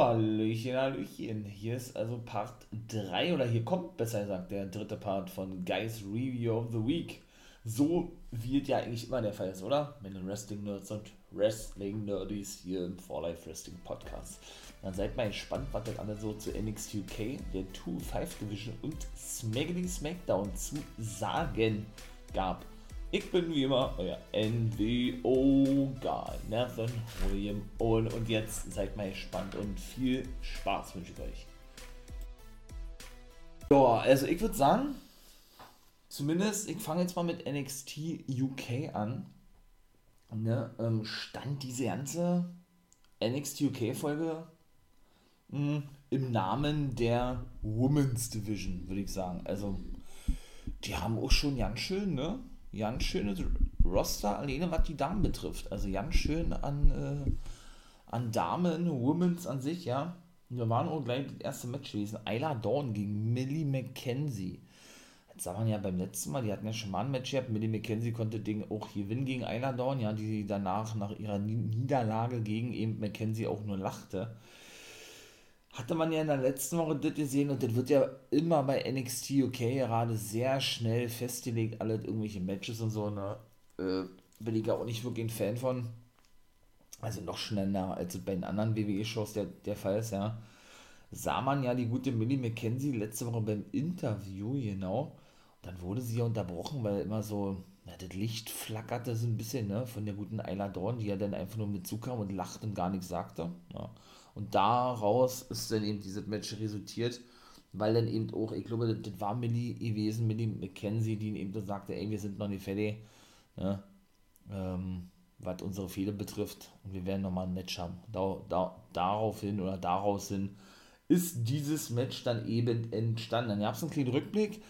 Hallöchen, Hallöchen. Hier ist also Part 3 oder hier kommt besser gesagt der dritte Part von Guys Review of the Week. So es ja eigentlich immer der Fall ist, oder? Mit den Wrestling Nerds und Wrestling Nerdies hier im For Life Wrestling Podcast. Dann seid mal gespannt, was denn alle so zu NXT UK, der 2-5 Division und Smackity Smackdown zu sagen gab. Ich bin wie immer euer NWO-Guy, Nathan William Owen. Und jetzt seid mal gespannt und viel Spaß wünsche ich euch. Ja, also ich würde sagen, zumindest, ich fange jetzt mal mit NXT UK an. Ne, ähm, stand diese ganze NXT UK-Folge hm, im Namen der Women's Division, würde ich sagen. Also, die haben auch schon ganz schön, ne? Ganz schönes Roster, alleine was die Damen betrifft. Also ganz schön an, äh, an Damen, Womens an sich, ja. Wir waren auch gleich das erste Match gewesen. Ayla Dawn gegen Millie McKenzie. Jetzt sah man ja beim letzten Mal, die hatten ja schon mal ein Match gehabt. Millie McKenzie konnte Ding auch gewinnen gegen Ayla Dawn, ja, die danach nach ihrer Niederlage gegen eben McKenzie auch nur lachte hatte man ja in der letzten Woche das gesehen und das wird ja immer bei NXT UK gerade sehr schnell festgelegt, alle irgendwelche Matches und so, ne? Äh, bin ich ja auch nicht wirklich ein Fan von. Also noch schneller als bei den anderen WWE-Shows der, der Fall ist, ja. Sah man ja die gute Millie McKenzie letzte Woche beim Interview, genau. Und dann wurde sie ja unterbrochen, weil immer so, na, das Licht flackerte so ein bisschen, ne, von der guten Ayla Dorn, die ja dann einfach nur mit zukam und lachte und gar nichts sagte. Ja. Und daraus ist dann eben dieses Match resultiert, weil dann eben auch, ich glaube, das, war Millie gewesen, Millie McKenzie, die eben so sagte, ey, wir sind noch nicht fertig, ne? ähm, was unsere Fehler betrifft und wir werden nochmal ein Match haben. Da, da, daraufhin oder daraus hin ist dieses Match dann eben entstanden. Dann gab es einen kleinen Rückblick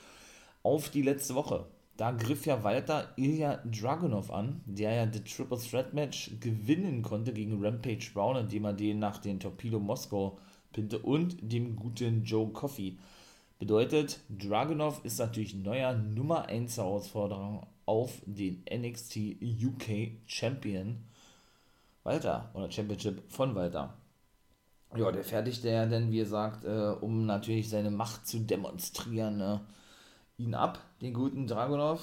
auf die letzte Woche da griff ja Walter Ilya Dragunov an, der ja das Triple Threat Match gewinnen konnte gegen Rampage Brown, indem er den nach den Torpedo Moskau pinte und dem guten Joe Coffey. Bedeutet, Dragunov ist natürlich neuer Nummer 1 Herausforderer auf den NXT UK Champion Walter oder Championship von Walter. Ja, der fertigte ja dann, wie gesagt, äh, um natürlich seine Macht zu demonstrieren. Ne? Ihn ab, den guten Dragunov.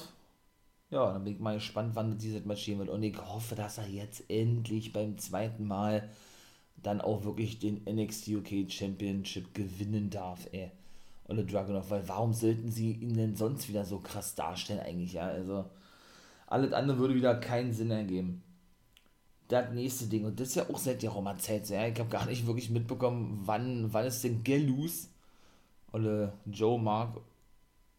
Ja, dann bin ich mal gespannt, wann dieses Match gehen wird. Und ich hoffe, dass er jetzt endlich beim zweiten Mal dann auch wirklich den NXT UK Championship gewinnen darf, ey. Ole Dragunov, weil warum sollten sie ihn denn sonst wieder so krass darstellen eigentlich, ja? Also, alles andere würde wieder keinen Sinn ergeben. Das nächste Ding, und das ist ja auch seit der Roma-Zeit so, ja? Ich habe gar nicht wirklich mitbekommen, wann, wann ist denn Gellus, oder Joe Mark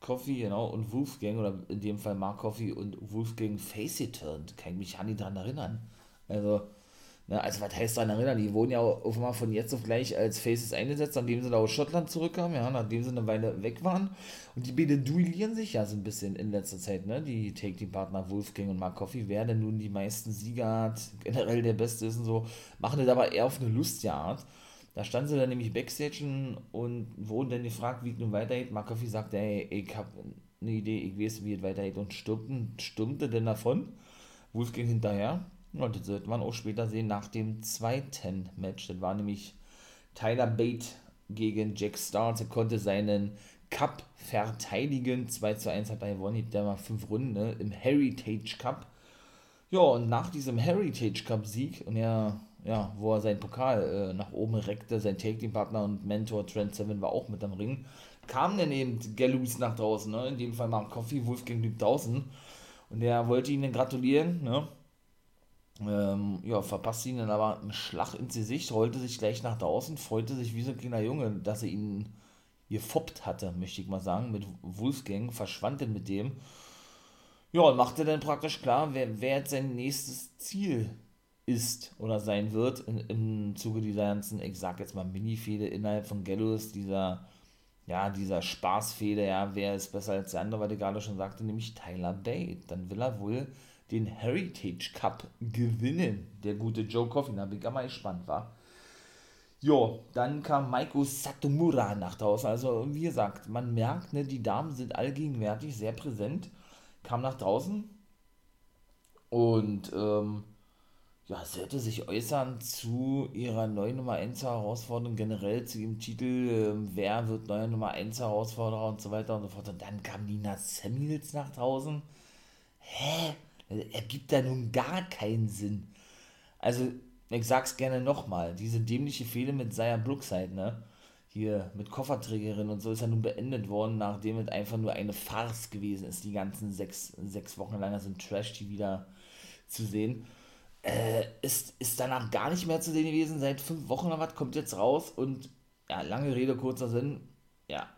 Coffee, genau, und Wolfgang, oder in dem Fall Mark Coffee und Wolfgang Facey turned. Kann ich mich ja nicht daran erinnern. Also, ne, also was heißt daran erinnern? Die wurden ja einmal von jetzt auf gleich als Faces eingesetzt, nachdem sie da aus Schottland zurückkamen, ja, nachdem sie eine Weile weg waren. Und die beiden duellieren sich ja so ein bisschen in letzter Zeit, ne? Die Take-Team-Partner Wolfgang und Mark Coffee, wer denn nun die meisten Sieger hat, generell der Beste ist und so, machen das aber eher auf eine lustige Art. Da standen sie dann nämlich Backstage und wurden dann gefragt, wie es nun weitergeht. McAfee sagte, ey, ich habe eine Idee, ich weiß, wie es weitergeht und stürmte, stürmte denn davon. Wolf ging hinterher. Und das wird man auch später sehen nach dem zweiten Match. Das war nämlich Tyler Bate gegen Jack Starr. Er konnte seinen Cup verteidigen. 2 zu 1 hat er gewonnen. Der war fünf Runden ne, im Heritage Cup. Ja, und nach diesem Heritage Cup Sieg, und er ja, wo er seinen Pokal äh, nach oben reckte, sein Take-Team-Partner und Mentor Trent Seven war auch mit am Ring, kam dann eben Gallus nach draußen, ne? in dem Fall Mark Coffee, Wolfgang Lieb 1000 und der wollte ihnen gratulieren, ne? Ähm, ja, verpasste ihnen aber einen Schlag ins Gesicht, rollte sich gleich nach draußen, freute sich wie so ein kleiner Junge, dass er ihn gefoppt hatte, möchte ich mal sagen, mit Wolfgang, verschwand dann mit dem. Ja, und machte dann praktisch klar, wer, wer jetzt sein nächstes Ziel ist oder sein wird in, im Zuge dieser ganzen, ich sag jetzt mal Mini-Fehde innerhalb von Gallus, dieser, ja, dieser Spaßfehde, ja, wer ist besser als der andere, weil ich gerade schon sagte, nämlich Tyler Bate. Dann will er wohl den Heritage Cup gewinnen, der gute Joe Coffin, da bin ich mal gespannt, war. Jo, dann kam Maiko Satomura nach draußen. Also, wie gesagt, man merkt, ne, die Damen sind allgegenwärtig sehr präsent. Kam nach draußen und ähm, ja, sollte sich äußern zu ihrer neuen Nummer 1 Herausforderung, generell zu ihrem Titel, äh, wer wird neuer Nummer 1 Herausforderer und so weiter und so fort. Und dann kam Nina Samuels nach draußen. Hä? Ergibt da nun gar keinen Sinn. Also, ich sag's gerne nochmal, diese dämliche Fehde mit Saya Brookside, ne? Hier mit Kofferträgerin und so ist ja nun beendet worden, nachdem es einfach nur eine Farce gewesen ist, die ganzen sechs, sechs Wochen lang, also Trash-TV wieder zu sehen äh, ist, ist danach gar nicht mehr zu sehen gewesen. Seit fünf Wochen oder was kommt jetzt raus und ja, lange Rede, kurzer Sinn, ja,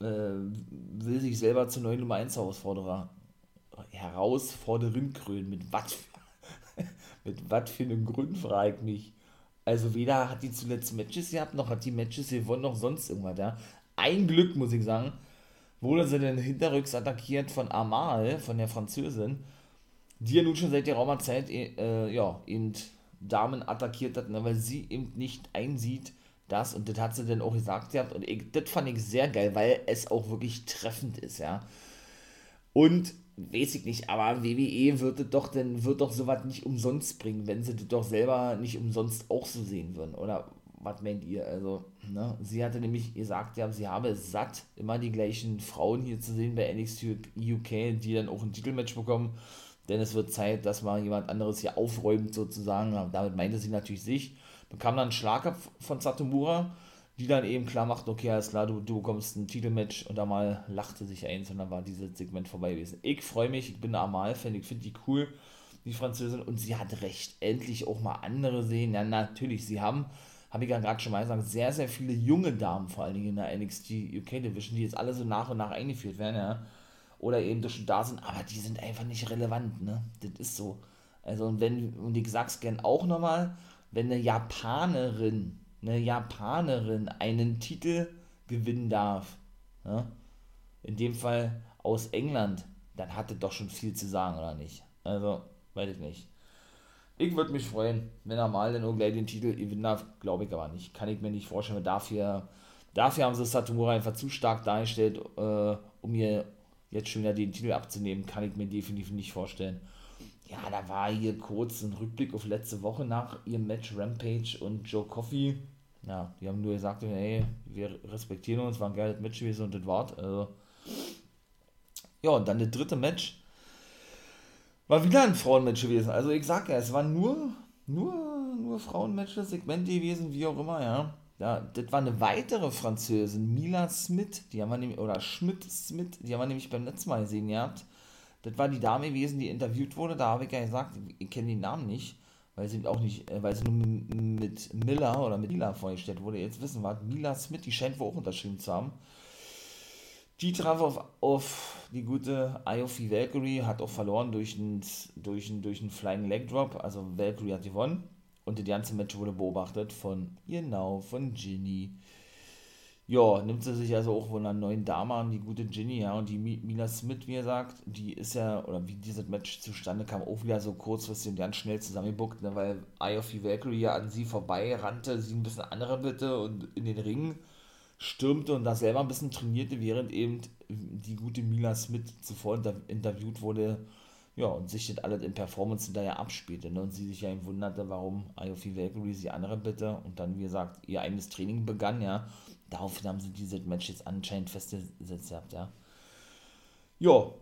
äh, will sich selber zur neuen Nummer 1 Herausforderer Herausforderin krönen. Mit was mit was für einem Grund, frage ich mich. Also weder hat die zuletzt Matches gehabt, noch hat die Matches gewonnen, noch sonst irgendwas, ja. Ein Glück, muss ich sagen, wurde sie dann hinterrücks attackiert von Amal, von der Französin die ja nun schon seit der Raumer Zeit äh, ja, eben Damen attackiert hat, ne, weil sie eben nicht einsieht, dass, und das hat sie dann auch gesagt gehabt, und das fand ich sehr geil, weil es auch wirklich treffend ist, ja. Und, weiß ich nicht, aber WWE wird das doch, denn wird doch sowas nicht umsonst bringen, wenn sie das doch selber nicht umsonst auch so sehen würden, oder was meint ihr? Also, ne, sie hatte nämlich gesagt, ja, sie habe es satt, immer die gleichen Frauen hier zu sehen bei NXT UK, die dann auch ein Titelmatch bekommen denn es wird Zeit, dass mal jemand anderes hier aufräumt sozusagen. Damit meinte sie natürlich sich. Bekam dann einen Schlag von Satomura, die dann eben klar macht, okay, alles klar, du, du bekommst ein Titelmatch und da mal lachte sich eins und dann war dieses Segment vorbei gewesen. Ich freue mich, ich bin Amal-Fan, ich finde die cool, die Französin, und sie hat recht, endlich auch mal andere sehen. Ja, natürlich, sie haben, habe ich ja gerade schon mal gesagt, sehr, sehr viele junge Damen, vor allen Dingen in der NXT UK Division, die jetzt alle so nach und nach eingeführt werden, ja oder eben schon da sind, aber die sind einfach nicht relevant, ne? Das ist so. Also, und wenn, und ich sag's gern auch nochmal, wenn eine Japanerin, eine Japanerin einen Titel gewinnen darf, ne? in dem Fall aus England, dann hat das doch schon viel zu sagen, oder nicht? Also, weiß ich nicht. Ich würde mich freuen, wenn er mal dann den Titel gewinnen darf, glaube ich aber nicht. Kann ich mir nicht vorstellen, dafür, dafür haben sie Satomura einfach zu stark dargestellt, äh, um ihr jetzt schon wieder den Titel abzunehmen, kann ich mir definitiv nicht vorstellen. Ja, da war hier kurz ein Rückblick auf letzte Woche nach ihrem Match Rampage und Joe Coffey. Ja, die haben nur gesagt, hey, wir respektieren uns, war ein geiles Match gewesen und das war's. Also, ja, und dann das dritte Match war wieder ein Frauenmatch gewesen. Also ich sag ja, es waren nur, nur, nur Frauenmatches, Segmente gewesen, wie auch immer, ja. Ja, das war eine weitere Französin, Mila Smith, die haben wir nämlich, oder Schmidt Smith, die haben wir nämlich beim letzten Mal gesehen gehabt. Das war die Dame gewesen, die interviewt wurde, da habe ich ja gesagt, ich kenne den Namen nicht, weil sie auch nicht, äh, weil sie nur mit Miller oder mit Mila vorgestellt wurde. Jetzt wissen wir, Mila Smith, die scheint wohl auch unterschrieben zu haben. Die traf auf, auf die gute Iofi Valkyrie, hat auch verloren durch einen durch durch Flying Leg Drop, also Valkyrie hat gewonnen. Und die ganze Match wurde beobachtet von, genau, von Ginny. Ja, nimmt sie sich also auch von einer neuen Dame an, die gute Ginny, ja, und die Mila Smith, wie er sagt, die ist ja, oder wie dieses Match zustande kam, auch wieder so kurzfristig und ganz schnell zusammengebuckt, ne, weil Eye of the Valkyrie ja an sie vorbei rannte, sie ein bisschen bitte und in den Ring stürmte und da selber ein bisschen trainierte, während eben die gute Mila Smith zuvor interviewt wurde, ja, und sich das alles in Performance hinterher abspielte. Ne? Und sie sich ja eben wunderte, warum IOF Valkyrie sie andere bitte und dann, wie gesagt, ihr eigenes Training begann, ja. Daraufhin haben sie diese Match jetzt anscheinend festgesetzt gehabt, ja. Ja,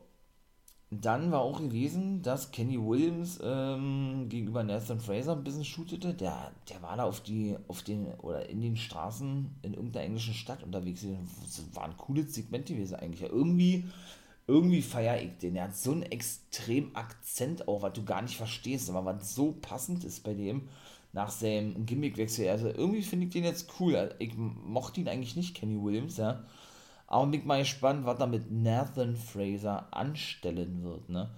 dann war auch gewesen, dass Kenny Williams ähm, gegenüber Nathan Fraser ein bisschen shootete. Der, der war da auf die, auf den, oder in den Straßen in irgendeiner englischen Stadt unterwegs. Das war ein cooles Segment gewesen eigentlich. Ja, irgendwie irgendwie feiere ich den. Er hat so einen extrem Akzent auch, was du gar nicht verstehst, aber was so passend ist bei dem nach seinem Gimmickwechsel. Also irgendwie finde ich den jetzt cool. Also ich mochte ihn eigentlich nicht, Kenny Williams, ja. Aber bin mal gespannt, was er mit Nathan Fraser anstellen wird, ne.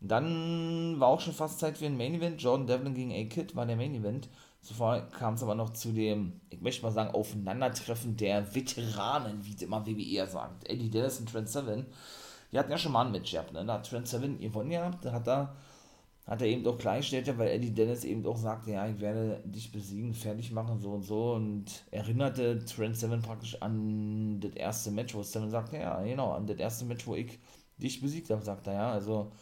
Dann war auch schon fast Zeit für ein Main Event. Jordan Devlin gegen A-Kid war der Main Event. Zuvor kam es aber noch zu dem, ich möchte mal sagen, Aufeinandertreffen der Veteranen, wie immer WWE sagt. Eddie Dennis und Trent Seven. Die hatten ja schon mal ein Match gehabt, ne? Da hat Trent Seven gewonnen gehabt, da hat er, hat er eben auch klargestellt, weil Eddie Dennis eben auch sagte, ja, ich werde dich besiegen, fertig machen, so und so. Und erinnerte Trent Seven praktisch an das erste Match, wo Seven sagte, ja, genau, an das erste Match, wo ich dich besiegt habe, sagt er, ja. Also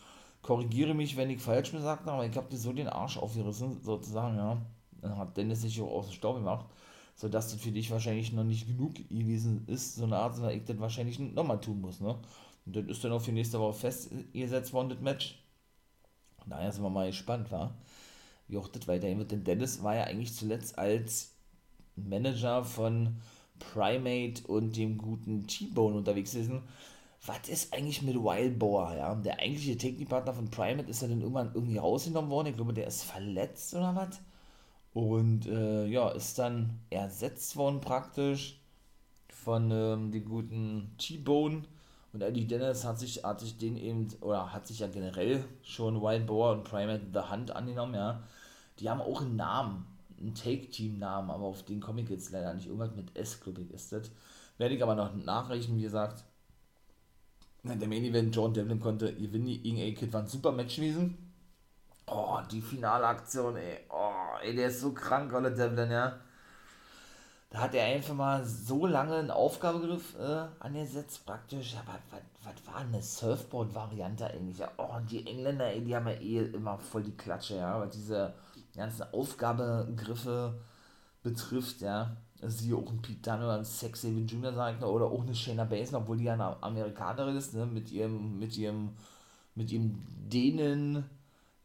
Korrigiere mich, wenn ich falsch gesagt habe, aber ich habe dir so den Arsch aufgerissen, sozusagen, ja. Dann hat Dennis sich auch aus dem Staub gemacht, sodass das für dich wahrscheinlich noch nicht genug gewesen ist, so eine Art, sondern ich das wahrscheinlich nochmal tun muss, ne? Und das ist dann auch für nächste Woche festgesetzt worden, das Match. Daher sind wir mal gespannt, war, wie auch das weiterhin wird. Denn Dennis war ja eigentlich zuletzt als Manager von Primate und dem guten T-Bone unterwegs gewesen. Was ist eigentlich mit Wildboar, ja? Der eigentliche Technikpartner von Primate ist ja dann irgendwann irgendwie rausgenommen worden. Ich glaube, der ist verletzt oder was. Und äh, ja, ist dann ersetzt worden praktisch von ähm, dem guten T-Bone. Und Eddie Dennis hat sich, hat sich den eben, oder hat sich ja generell schon Wildboar und Primate The Hand angenommen, ja. Die haben auch einen Namen einen Take-Team-Namen, aber auf den komme ich jetzt leider nicht. Irgendwas mit S, glaube ich, ist das. Werde ich aber noch nachreichen, wie gesagt. Der Main Event, John Devlin konnte gewinnen, gegen A-Kid war ein super Match gewesen. Oh, die finale Aktion, ey. Oh, ey, der ist so krank, Olle Devlin, ja. Da hat er einfach mal so lange einen Aufgabegriff äh, angesetzt, praktisch. Ja, was, was war eine Surfboard-Variante eigentlich? Oh, die Engländer, ey, die haben ja eh immer voll die Klatsche, ja. Aber diese ganzen Aufgabegriffe betrifft, ja. Sie auch ein Pete Dunne oder ein Sex David Jr. sagt, oder auch eine Shayna Baszler, obwohl die ja eine Amerikanerin ist, ne, mit ihrem, mit ihrem, mit ihrem Dehnen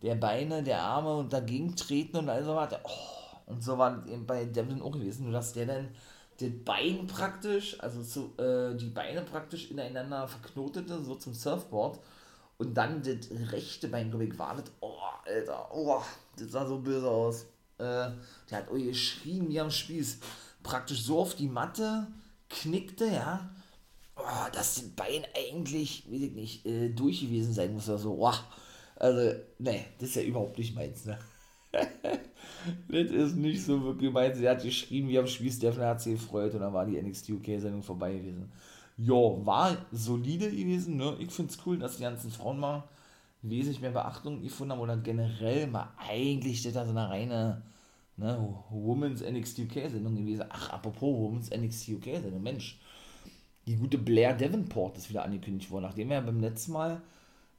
der Beine, der Arme und dagegen treten und all so weiter. Oh, und so war eben bei Devlin auch gewesen, nur dass der dann das Bein praktisch, also zu, äh, die Beine praktisch ineinander verknotete, so zum Surfboard und dann das rechte Bein, glaube ich, war das, oh, Alter, oh, das sah so böse aus. Äh, der hat oh, geschrien wie am Spieß. Praktisch so auf die Matte knickte, ja. Oh, dass das Bein eigentlich, weiß ich nicht, äh, durch gewesen sein muss oder so. Oh, also, ne, das ist ja überhaupt nicht meins, ne. das ist nicht so wirklich meins. Er hat geschrien wie am Spieß, der hat sich gefreut und dann war die NXT UK-Sendung vorbei gewesen ja, war solide gewesen. Ne? Ich finde es cool, dass die ganzen Frauen mal wesentlich mehr Beachtung gefunden haben oder generell mal eigentlich das da so eine reine ne, Women's NXT UK Sendung gewesen. Ach, apropos Women's NXT UK Sendung, Mensch, die gute Blair Davenport ist wieder angekündigt worden, nachdem wir ja beim letzten Mal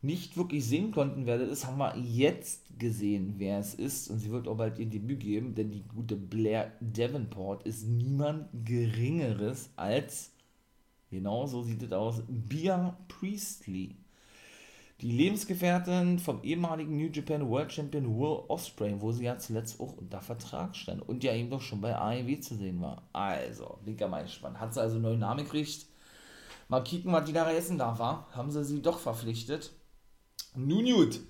nicht wirklich sehen konnten, wer das ist, haben wir jetzt gesehen, wer es ist. Und sie wird auch bald ihr Debüt geben, denn die gute Blair Davenport ist niemand Geringeres als Genau so sieht es aus. Bia Priestley. Die Lebensgefährtin vom ehemaligen New Japan World Champion Will Ospreay, wo sie ja zuletzt auch unter Vertrag stand und ja eben doch schon bei AEW zu sehen war. Also, bin ich mal gespannt. Hat sie also einen neuen Namen gekriegt. Mal kicken, was die da reißen darf, war. Haben sie sie doch verpflichtet. Nun gut.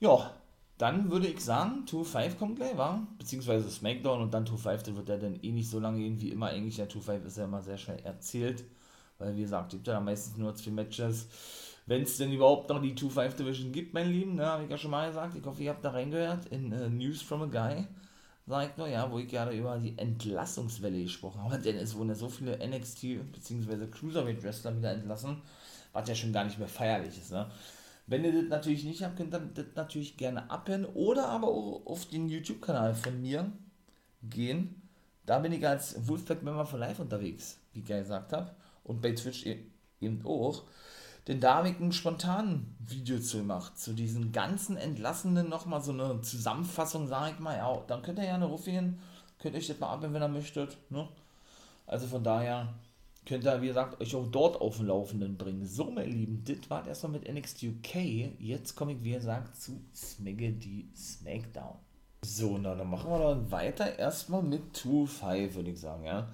Ja, dann würde ich sagen, 2-5 kommt gleich, war? Beziehungsweise SmackDown und dann 2-5, dann wird der dann eh nicht so lange gehen wie immer. Eigentlich der 2-5 ist ja immer sehr schnell erzählt, weil wie gesagt, gibt ja meistens nur zwei Matches. Wenn es denn überhaupt noch die 2-5 Division gibt, mein Lieben, ne, habe ich ja schon mal gesagt. Ich hoffe, ihr habt da reingehört in uh, News from a Guy. Sagt nur, ja, wo ich gerade über die Entlassungswelle gesprochen habe, denn es wurden ja so viele NXT bzw. Cruiserweight Wrestler wieder entlassen, was ja schon gar nicht mehr feierlich ist, ne? Wenn ihr das natürlich nicht habt, könnt ihr das natürlich gerne abhören oder aber auch auf den YouTube-Kanal von mir gehen. Da bin ich als Wolfpack-Member von Live unterwegs, wie ich gesagt habe. Und bei Twitch e-, eben auch. Denn da habe ich ein spontanen Video zu gemacht, zu diesen ganzen Entlassenen nochmal so eine Zusammenfassung, sage ich mal. Ja, dann könnt ihr gerne rufen, könnt ihr euch das mal abhören, wenn ihr möchtet. Ne? Also von daher könnt ihr, wie gesagt, euch auch dort auf den Laufenden bringen. So, meine Lieben, das war erstmal mit NXT UK. Jetzt komme ich, wie gesagt, zu Smaggedy Smackdown. So, na, dann machen wir dann weiter. Erstmal mit 2-5, würde ich sagen, ja.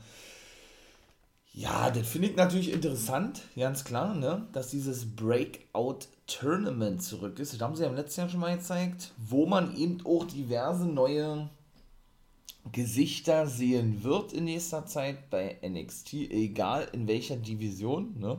Ja, das finde ich natürlich interessant, ganz klar, ne, dass dieses Breakout Tournament zurück ist. Das haben sie ja im letzten Jahr schon mal gezeigt, wo man eben auch diverse neue Gesichter sehen wird in nächster Zeit bei NXT, egal in welcher Division. Ne?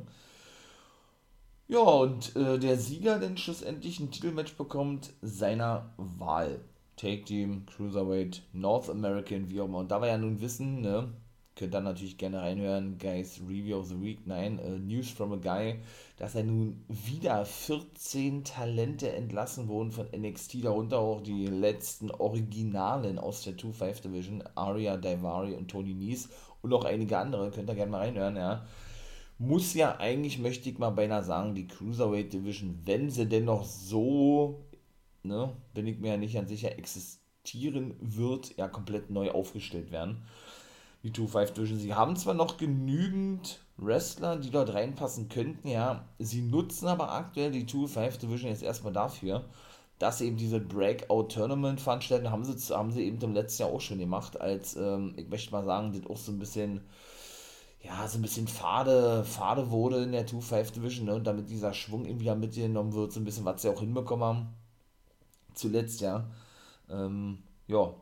Ja, und äh, der Sieger dann schlussendlich ein Titelmatch bekommt seiner Wahl. Take Team, Cruiserweight, North American, wie auch immer. Und da wir ja nun wissen, ne, Könnt ihr natürlich gerne reinhören, Guys, Review of the Week, nein, uh, News from a Guy, dass er nun wieder 14 Talente entlassen wurden von NXT, darunter auch die letzten Originalen aus der 2-5 Division, Aria Daivari und Tony Nies und noch einige andere, könnt ihr gerne mal reinhören, ja. muss ja eigentlich, möchte ich mal beinahe sagen, die Cruiserweight Division, wenn sie denn noch so, ne, bin ich mir ja nicht an sicher, existieren wird, ja komplett neu aufgestellt werden. Die 2-5 Division. Sie haben zwar noch genügend Wrestler, die dort reinpassen könnten, ja, sie nutzen aber aktuell die 2-5 Division jetzt erstmal dafür, dass eben diese Breakout-Tournament veranstalten, haben sie, haben sie eben im letzten Jahr auch schon gemacht, als, ähm, ich möchte mal sagen, das auch so ein bisschen ja, so ein bisschen fade, fade wurde in der 2-5 Division, ne? und damit dieser Schwung irgendwie wieder mitgenommen wird, so ein bisschen, was sie auch hinbekommen haben. Zuletzt, ja. Ähm, ja.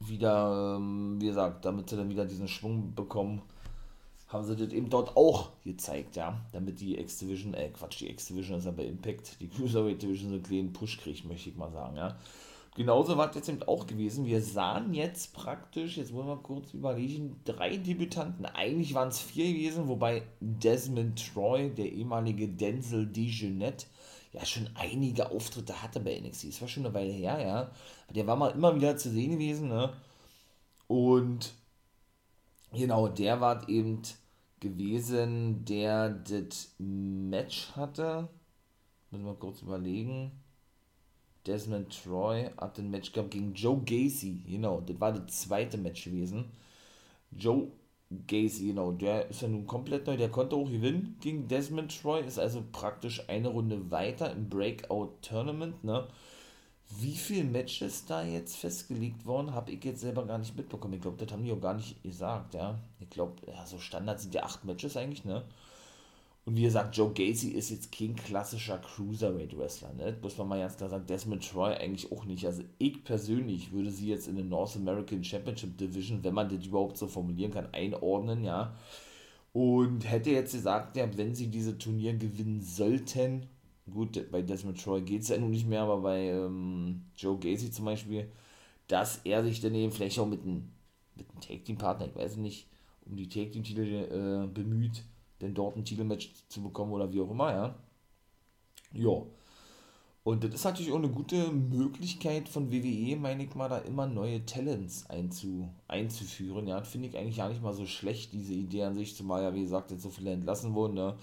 Wieder, ähm, wie gesagt, damit sie dann wieder diesen Schwung bekommen, haben sie das eben dort auch gezeigt, ja. Damit die X-Division, äh, Quatsch, die X-Division ist ja bei Impact, die Cruiserweight Division so einen kleinen Push kriegt, möchte ich mal sagen, ja genauso war es jetzt eben auch gewesen. Wir sahen jetzt praktisch, jetzt wollen wir kurz überlegen, drei Debütanten. Eigentlich waren es vier gewesen, wobei Desmond Troy, der ehemalige Denzel DeJohnette, ja schon einige Auftritte hatte bei NXT. Das war schon eine Weile her, ja. Der war mal immer wieder zu sehen gewesen, ne? Und genau, der war eben gewesen, der das Match hatte. Müssen wir kurz überlegen Desmond Troy hat ein Match gehabt gegen Joe Gacy, genau, das war das zweite Match gewesen. Joe Gacy, genau, der ist ja nun komplett neu, der konnte auch gewinnen gegen Desmond Troy, ist also praktisch eine Runde weiter im Breakout-Tournament, ne? Wie viele Matches da jetzt festgelegt worden, habe ich jetzt selber gar nicht mitbekommen. Ich glaube, das haben die auch gar nicht gesagt, ja. Ich glaube, ja, so Standard sind ja acht Matches eigentlich, ne? Und wie gesagt, Joe Gacy ist jetzt kein klassischer Cruiserweight-Wrestler, ne? Muss man mal ganz klar sagen. Desmond Troy eigentlich auch nicht. Also ich persönlich würde sie jetzt in der North American Championship Division, wenn man das überhaupt so formulieren kann, einordnen, ja. Und hätte jetzt gesagt, ja, wenn sie diese Turnier gewinnen sollten, gut, bei Desmond Troy geht es ja nun nicht mehr, aber bei ähm, Joe Gacy zum Beispiel, dass er sich dann eben vielleicht auch mit einem mit einem Take-Team-Partner, ich weiß nicht, um die Take-Team-Titel äh, bemüht denn dort ein Titelmatch zu bekommen oder wie auch immer, ja. Ja. Und das ist natürlich auch eine gute Möglichkeit von WWE, meine ich mal, da immer neue Talents einzu, einzuführen. Ja, finde ich eigentlich gar nicht mal so schlecht, diese Idee an sich, zumal ja, wie gesagt, jetzt so viele entlassen wurden. Ne?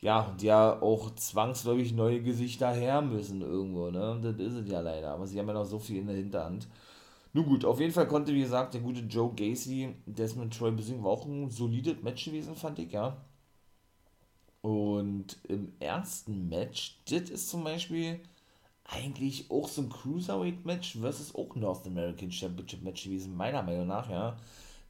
Ja, die ja auch zwangsläufig neue Gesichter her müssen irgendwo. Ne? Das ist es ja leider. Aber sie haben ja noch so viel in der Hinterhand. Nun gut, auf jeden Fall konnte, wie gesagt, der gute Joe Gacy Desmond Troy besiegen. War auch ein solides Match gewesen, fand ich, ja. Und im ersten Match, das ist zum Beispiel eigentlich auch so ein Cruiserweight-Match versus auch North American Championship-Match gewesen, meiner Meinung nach, ja.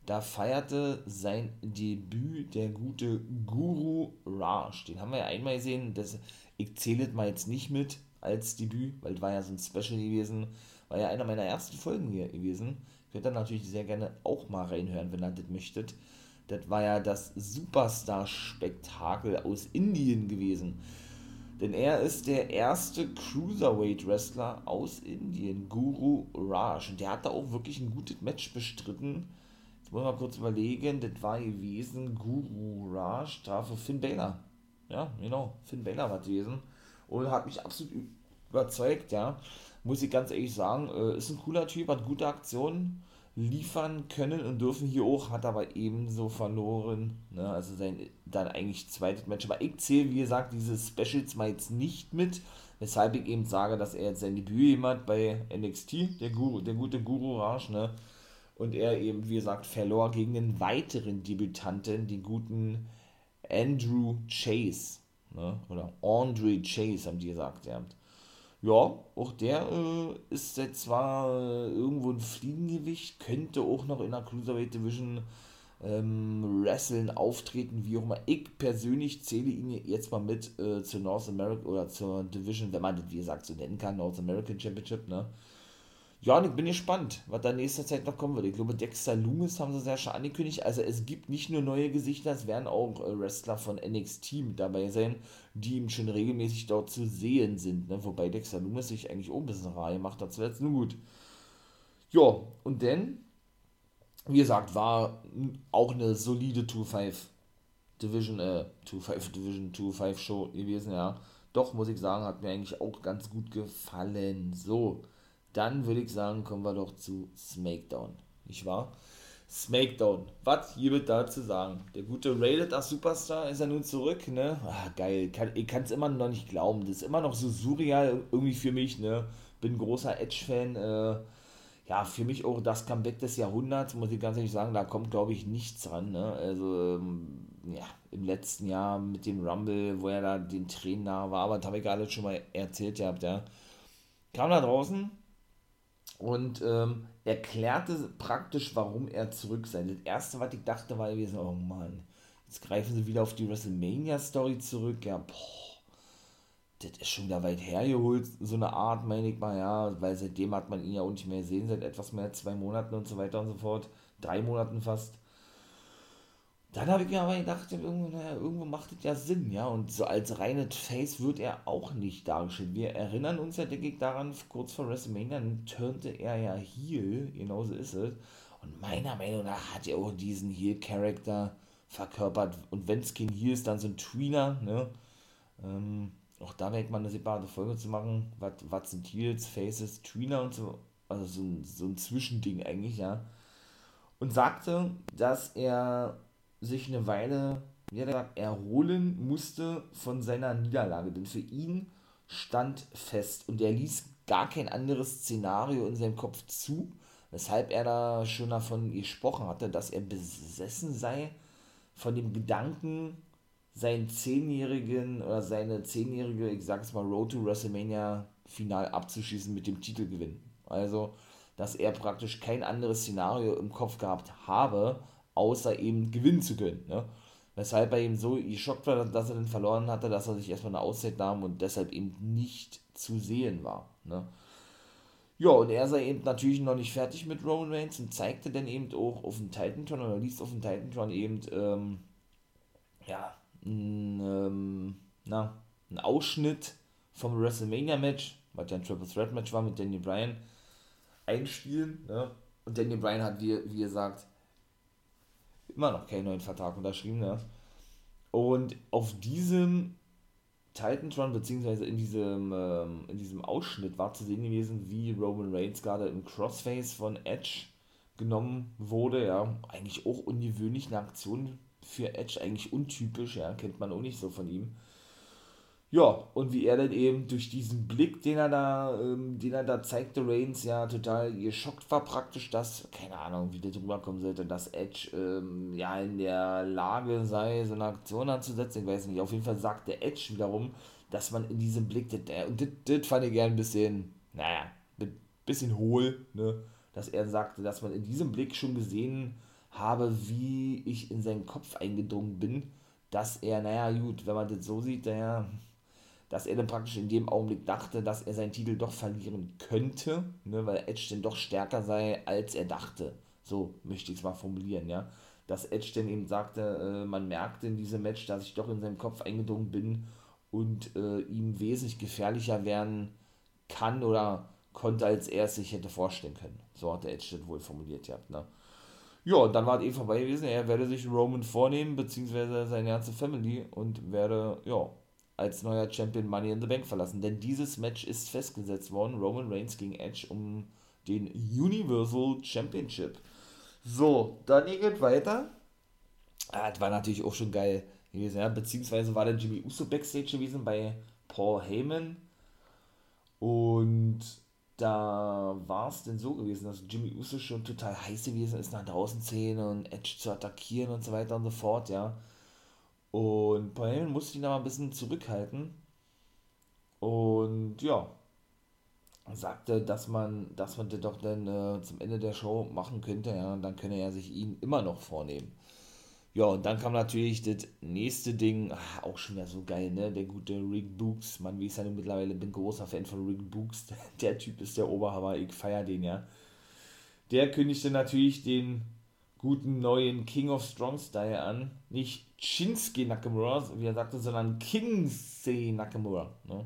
Da feierte sein Debüt der gute Guru Raj. Den haben wir ja einmal gesehen. Das, ich zähle es mal jetzt nicht mit als Debüt, weil es war ja so ein Special gewesen war ja einer meiner ersten Folgen hier gewesen. Könnt ihr natürlich sehr gerne auch mal reinhören, wenn ihr das möchtet. Das war ja das Superstar-Spektakel aus Indien gewesen. Denn er ist der erste Cruiserweight-Wrestler aus Indien, Guru Raj. Und der hat da auch wirklich ein gutes Match bestritten. Jetzt wollen wir mal kurz überlegen, das war gewesen Guru Raj, für Finn Balor. Ja, genau, Finn Balor war gewesen. Und hat mich absolut überzeugt, ja muss ich ganz ehrlich sagen, äh, ist ein cooler Typ, hat gute Aktionen liefern können und dürfen hier auch, hat aber ebenso verloren. Ne? Also sein dann eigentlich zweites Match. Aber ich zähle, wie gesagt, diese Specials mal jetzt nicht mit, weshalb ich eben sage, dass er jetzt sein Debüt jemand bei NXT, der, Guru, der gute Guru Raj, ne? Und er eben, wie gesagt, verlor gegen den weiteren Debütanten, den guten Andrew Chase. Ne? Oder Andre Chase, haben die gesagt. Ja. Ja, auch der äh, ist jetzt zwar äh, irgendwo ein Fliegengewicht, könnte auch noch in der Cruiserweight Division ähm, wrestlen, auftreten, wie auch immer. Ich persönlich zähle ihn jetzt mal mit äh, zur North America oder zur Division, wenn man das wie gesagt so nennen kann, North American Championship, ne? Ja, und ich bin gespannt, was da nächster Zeit noch kommen wird. Ich glaube, Dexter Loomis haben sie sehr schon angekündigt. Also es gibt nicht nur neue Gesichter, es werden auch äh, Wrestler von NXT mit dabei sein, die ihm schon regelmäßig dort zu sehen sind. Ne? Wobei Dexter Loomis sich eigentlich auch ein bisschen rar gemacht hat zuletzt. Nun gut. Ja, und dann, wie gesagt, war auch eine solide 2-5 Division, äh, 2-5 Division, 2-5 Show gewesen, ja. Doch, muss ich sagen, hat mir eigentlich auch ganz gut gefallen. So. Dann würde ich sagen, kommen wir doch zu SmackDown. Nicht wahr? Smackdown. Was gibt da zu sagen? Der gute Rated als Superstar ist ja nun zurück, ne? Ah, geil. Kann, ich kann es immer noch nicht glauben. Das ist immer noch so surreal irgendwie für mich, ne? Bin großer Edge-Fan. Äh, ja, für mich auch das Comeback des Jahrhunderts, muss ich ganz ehrlich sagen, da kommt, glaube ich, nichts ran, ne? Also, ähm, ja, im letzten Jahr mit dem Rumble, wo er da den Tränen nahe war, aber das habe ich alles schon mal erzählt gehabt, ja. Kam da draußen, und ähm, erklärte praktisch, warum er zurück sei. Das erste, was ich dachte, war gewesen, oh Mann, jetzt greifen sie wieder auf die WrestleMania-Story zurück. Ja, boah, das ist schon wieder weit hergeholt, so eine Art, meine ich mal, ja, weil seitdem hat man ihn ja auch nicht mehr gesehen, seit etwas mehr als zwei Monaten und so weiter und so fort, drei Monaten fast. Dann habe ich mir aber gedacht, irgendwo, naja, irgendwo macht es ja Sinn, ja. Und so als reine Face wird er auch nicht dargestellt. Wir erinnern uns ja, denke ich, daran, kurz vor WrestleMania turnte er ja Heel, genauso ist es. Und meiner Meinung nach hat er auch diesen Heel-Charakter verkörpert. Und wenn es kein Heel ist, dann so ein Tweener, ne? Ähm, auch da ich mal eine separate Folge zu machen. Was sind Heels, Faces, Tweener und so. Also so so ein Zwischending eigentlich, ja. Und sagte, dass er sich eine Weile, wie er erholen musste von seiner Niederlage. Denn für ihn stand fest und er ließ gar kein anderes Szenario in seinem Kopf zu, weshalb er da schon davon gesprochen hatte, dass er besessen sei von dem Gedanken, seinen zehnjährigen oder seine zehnjährige, ich sag's mal, Road to WrestleMania final abzuschließen mit dem Titelgewinn. Also, dass er praktisch kein anderes Szenario im Kopf gehabt habe, außer eben gewinnen zu können. Ne? Weshalb er eben so geschockt war, dass er den verloren hatte, dass er sich erstmal eine Auszeit nahm und deshalb eben nicht zu sehen war. Ne? Ja, und er sei eben natürlich noch nicht fertig mit Roman Reigns und zeigte dann eben auch auf dem Titantron oder ließ auf dem Titantron eben, ähm, ja, ein, ähm, na, ein Ausschnitt vom WrestleMania-Match, was ja ein Triple Threat Match war mit Daniel Bryan, einspielen. Ne? Und Daniel Bryan hat, wie, wie gesagt, immer noch keinen neuen Vertrag unterschrieben, ja. Und auf diesem Titantron, beziehungsweise in diesem, ähm, in diesem Ausschnitt war zu sehen gewesen, wie Roman Reigns gerade im Crossface von Edge genommen wurde, ja. Eigentlich auch ungewöhnlich eine Aktion für Edge, eigentlich untypisch, ja, kennt man auch nicht so von ihm. Ja, und wie er dann eben durch diesen Blick, den er da, ähm, den er da zeigte, Reigns ja total geschockt war praktisch, dass, keine Ahnung, wie das rüberkommen sollte, dass Edge ähm, ja in der Lage sei, so eine Aktion anzusetzen. Ich weiß nicht, auf jeden Fall sagte Edge wiederum, dass man in diesem Blick, das, und das, das fand ich gern ein bisschen, naja, ein bisschen hohl, ne, dass er sagte, dass man in diesem Blick schon gesehen habe, wie ich in seinen Kopf eingedrungen bin, dass er, naja, gut, wenn man das so sieht, naja, dass er dann praktisch in dem Augenblick dachte, dass er seinen Titel doch verlieren könnte, ne, weil Edge denn doch stärker sei, als er dachte. So möchte ich es mal formulieren, ja. Dass Edge dann eben sagte, äh, man merkte in diesem Match, dass ich doch in seinem Kopf eingedrungen bin und äh, ihm wesentlich gefährlicher werden kann oder konnte, als er es sich hätte vorstellen können. So hat der Edge das wohl formuliert gehabt, ne. Ja, und dann war es eh vorbei gewesen. Er werde sich Roman vornehmen, beziehungsweise seine ganze Family und werde, ja, als neuer Champion Money in the Bank verlassen. Denn dieses Match ist festgesetzt worden. Roman Reigns gegen Edge um den Universal Championship. So, dann geht weiter. Ah, das war natürlich auch schon geil gewesen, ja. Beziehungsweise war der Jimmy Uso Backstage gewesen bei Paul Heyman. Und da war es denn so gewesen, dass Jimmy Uso schon total heiß gewesen ist, nach draußen zu gehen und Edge zu attackieren und so weiter und so fort, ja. Und Heyman musste ihn aber ein bisschen zurückhalten. Und ja, sagte, dass man, dass man das doch dann äh, zum Ende der Show machen könnte, ja, und dann könne er sich ihn immer noch vornehmen. Ja, und dann kam natürlich das nächste Ding, ach, auch schon wieder so geil, ne? Der gute Rick Books, man, wie ich ja mittlerweile bin, großer Fan von Rick Books. Der Typ ist der Oberhammer, ich feier den, ja. Der kündigte natürlich den guten neuen King of Strong Style an. Nicht Shinsuke Nakamura, wie er sagte, sondern Kinsey Nakamura. Ne?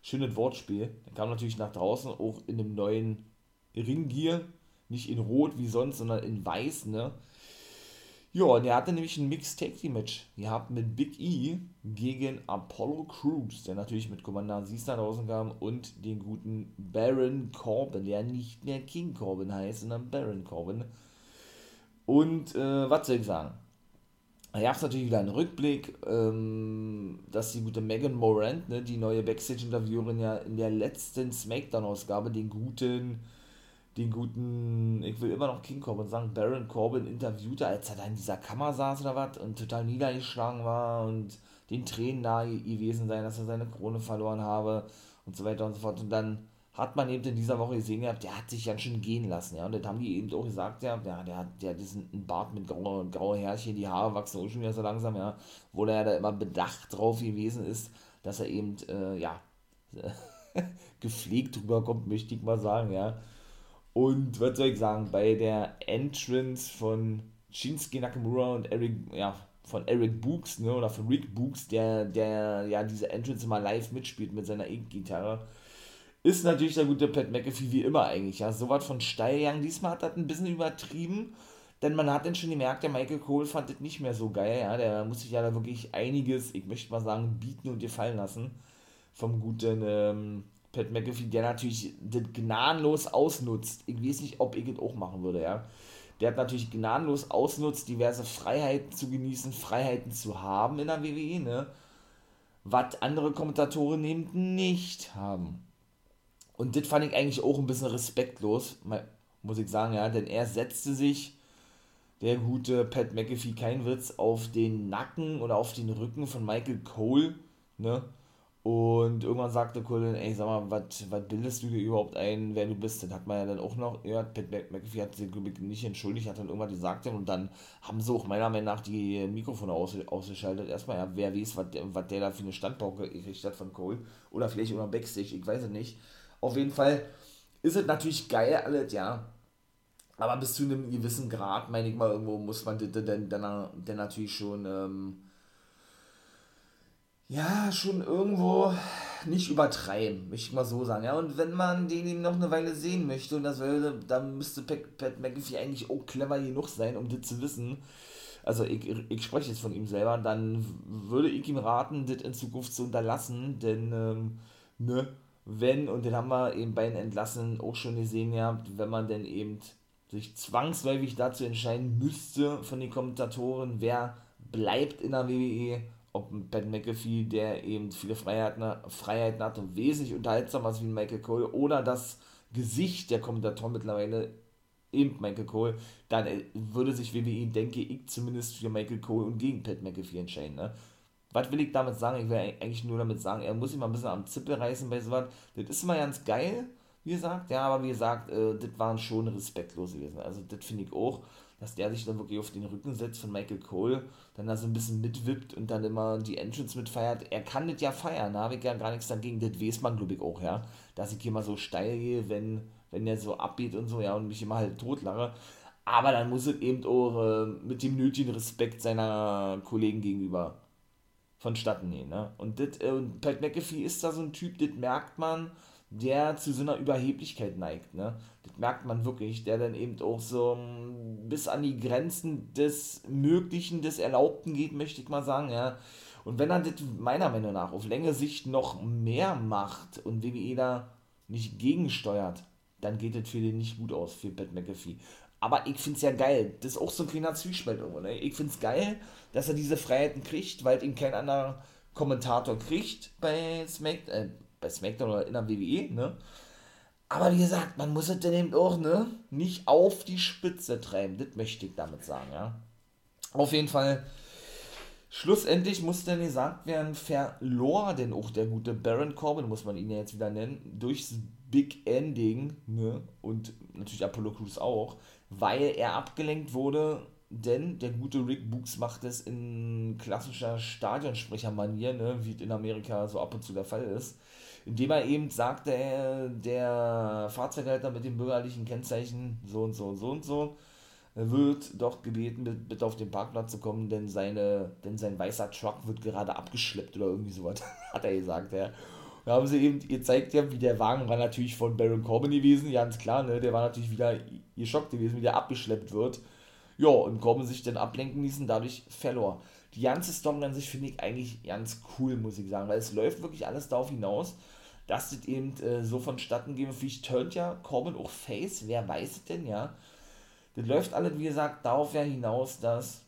Schönes Wortspiel. Er kam natürlich nach draußen, auch in dem neuen Ringgear. Nicht in Rot wie sonst, sondern in Weiß. Ne? Ja, und er hatte nämlich ein Mixed Tag Team Match gehabt mit Big E gegen Apollo Crews, der natürlich mit Kommandant Sies nach draußen kam und den guten Baron Corbin, der nicht mehr King Corbin heißt, sondern Baron Corbin. Und äh, was soll ich sagen? Da gab es natürlich wieder einen Rückblick, ähm, dass die gute Megan Morant, ne, die neue Backstage-Interviewerin, ja in der letzten Smackdown-Ausgabe den guten, den guten, ich will immer noch King Corbin sagen, Baron Corbin interviewte, als er da in dieser Kammer saß oder was und total niedergeschlagen war und den Tränen nahe gewesen sein, dass er seine Krone verloren habe und so weiter und so fort. Und dann hat man eben in dieser Woche gesehen gehabt, der hat sich ganz schön gehen lassen, ja, und das haben die eben auch gesagt, ja, der, der hat, der diesen Bart mit graue, graue Härchen, die Haare wachsen auch schon wieder so langsam, ja, wo er ja da immer bedacht drauf gewesen ist, dass er eben, äh, ja, gepflegt rüberkommt, möchte ich mal sagen, ja. Und was soll ich sagen, bei der Entrance von Shinsuke Nakamura und Eric, ja, von Eric Books, ne, oder von Rick Books, der, der ja diese Entrance immer live mitspielt mit seiner E-Gitarre, ist natürlich der gute Pat McAfee wie immer eigentlich. Ja, so was von steil gegangen. Diesmal hat das ein bisschen übertrieben, denn man hat dann schon gemerkt, der Michael Cole fand das nicht mehr so geil. Ja, der muss sich ja da wirklich einiges, ich möchte mal sagen, bieten und gefallen lassen vom guten ähm, Pat McAfee, der natürlich das gnadenlos ausnutzt. Ich weiß nicht, ob ich das auch machen würde, ja. Der hat natürlich gnadenlos ausnutzt, diverse Freiheiten zu genießen, Freiheiten zu haben in der WWE, ne? Was andere Kommentatoren eben nicht haben. Und das fand ich eigentlich auch ein bisschen respektlos, muss ich sagen, ja, denn er setzte sich, der gute Pat McAfee, kein Witz, auf den Nacken oder auf den Rücken von Michael Cole, ne? Und irgendwann sagte Cole, ey, sag mal, was bildest du dir überhaupt ein, wer du bist? Das hat man ja dann auch noch gehört. Pat McAfee hat sich nicht entschuldigt, hat dann irgendwann gesagt und dann haben sie auch meiner Meinung nach die Mikrofone aus, ausgeschaltet. Erstmal, ja, wer weiß, was der, da für eine Standpauke gekriegt hat von Cole. Oder vielleicht immer Backstage, ich weiß es nicht. Auf jeden Fall ist es natürlich geil alles, ja. Aber bis zu einem gewissen Grad, meine ich mal, irgendwo muss man dann, dann, dann natürlich schon, ähm, ja, schon irgendwo nicht übertreiben, möchte ich mal so sagen. Ja, und wenn man den eben noch eine Weile sehen möchte, und das würde, dann müsste Pat, Pat McAfee eigentlich auch clever genug sein, um das zu wissen. Also ich, ich spreche jetzt von ihm selber, dann würde ich ihm raten, das in Zukunft zu unterlassen, denn ähm, ne, wenn, und den haben wir eben bei den Entlassenen auch schon gesehen gehabt, wenn man denn eben sich zwangsläufig dazu entscheiden müsste von den Kommentatoren, wer bleibt in der WWE, ob ein Pat McAfee, der eben viele Freiheiten, Freiheiten hat und wesentlich unterhaltsamer ist wie ein Michael Cole, oder das Gesicht der Kommentatoren mittlerweile eben Michael Cole, dann äh, würde sich WWE, denke ich, zumindest für Michael Cole und gegen Pat McAfee entscheiden. Ne? Was will ich damit sagen? Ich will eigentlich nur damit sagen, er muss sich mal ein bisschen am Zippel reißen bei sowas. Das ist immer ganz geil, wie gesagt, ja, aber wie gesagt, äh, das waren schon respektlos gewesen. Also, das finde ich auch, dass der sich dann wirklich auf den Rücken setzt von Michael Cole, dann da so ein bisschen mitwippt und dann immer die Entrance mitfeiert. Er kann das ja feiern, da habe ich ja gar nichts dagegen. Das weiß man, glaube ich, auch, ja. Dass ich hier mal so steil gehe, wenn, wenn der so abgeht und so, ja, und mich immer halt totlache. Aber dann muss es eben auch äh, mit dem nötigen Respekt seiner Kollegen gegenüber vonstatten gehen. Ne? Und, das, äh, und Pat McAfee ist da so ein Typ, das merkt man, der zu so einer Überheblichkeit neigt. Ne? Das merkt man wirklich, der dann eben auch so mm, bis an die Grenzen des Möglichen, des Erlaubten geht, möchte ich mal sagen. Ja? Und wenn er das meiner Meinung nach auf längere Sicht noch mehr macht und WWE da nicht gegensteuert, dann geht das für den nicht gut aus, für Pat McAfee. Aber ich finde es ja geil. Das ist auch so ein kleiner Zwiespalt irgendwo. Ne? Ich finde es geil, dass er diese Freiheiten kriegt, weil ihn kein anderer Kommentator kriegt bei, Smack, äh, bei SmackDown oder in der WWE. Ne? Aber wie gesagt, man muss es dann eben auch ne, nicht auf die Spitze treiben. Das möchte ich damit sagen. Ja? Auf jeden Fall. Schlussendlich muss dann gesagt werden, verlor denn auch der gute Baron Corbin, muss man ihn ja jetzt wieder nennen, durchs Big Ending, ne, und natürlich Apollo Crews auch, weil er abgelenkt wurde, denn der gute Rick Books macht es in klassischer Stadionsprechermanier, ne, wie es in Amerika so ab und zu der Fall ist, indem er eben sagte, äh, der Fahrzeughalter mit dem bürgerlichen Kennzeichen so und so und so und so wird doch gebeten, bitte auf den Parkplatz zu kommen, denn, seine, denn sein weißer Truck wird gerade abgeschleppt oder irgendwie sowas, hat er gesagt, ja. Da haben sie eben gezeigt, ja, wie der Wagen war natürlich von Baron Corbin gewesen, ganz klar, ne? Der war natürlich wieder geschockt gewesen, wie der abgeschleppt wird. Ja, und Corbin sich dann ablenken ließen, dadurch verlor. Die ganze Story an sich finde ich eigentlich ganz cool, muss ich sagen, weil es läuft wirklich alles darauf hinaus, dass das eben äh, so vonstatten geht. Vielleicht turnt ja Corbin auch Face, wer weiß es denn, ja. das läuft alles, wie gesagt, darauf ja hinaus, dass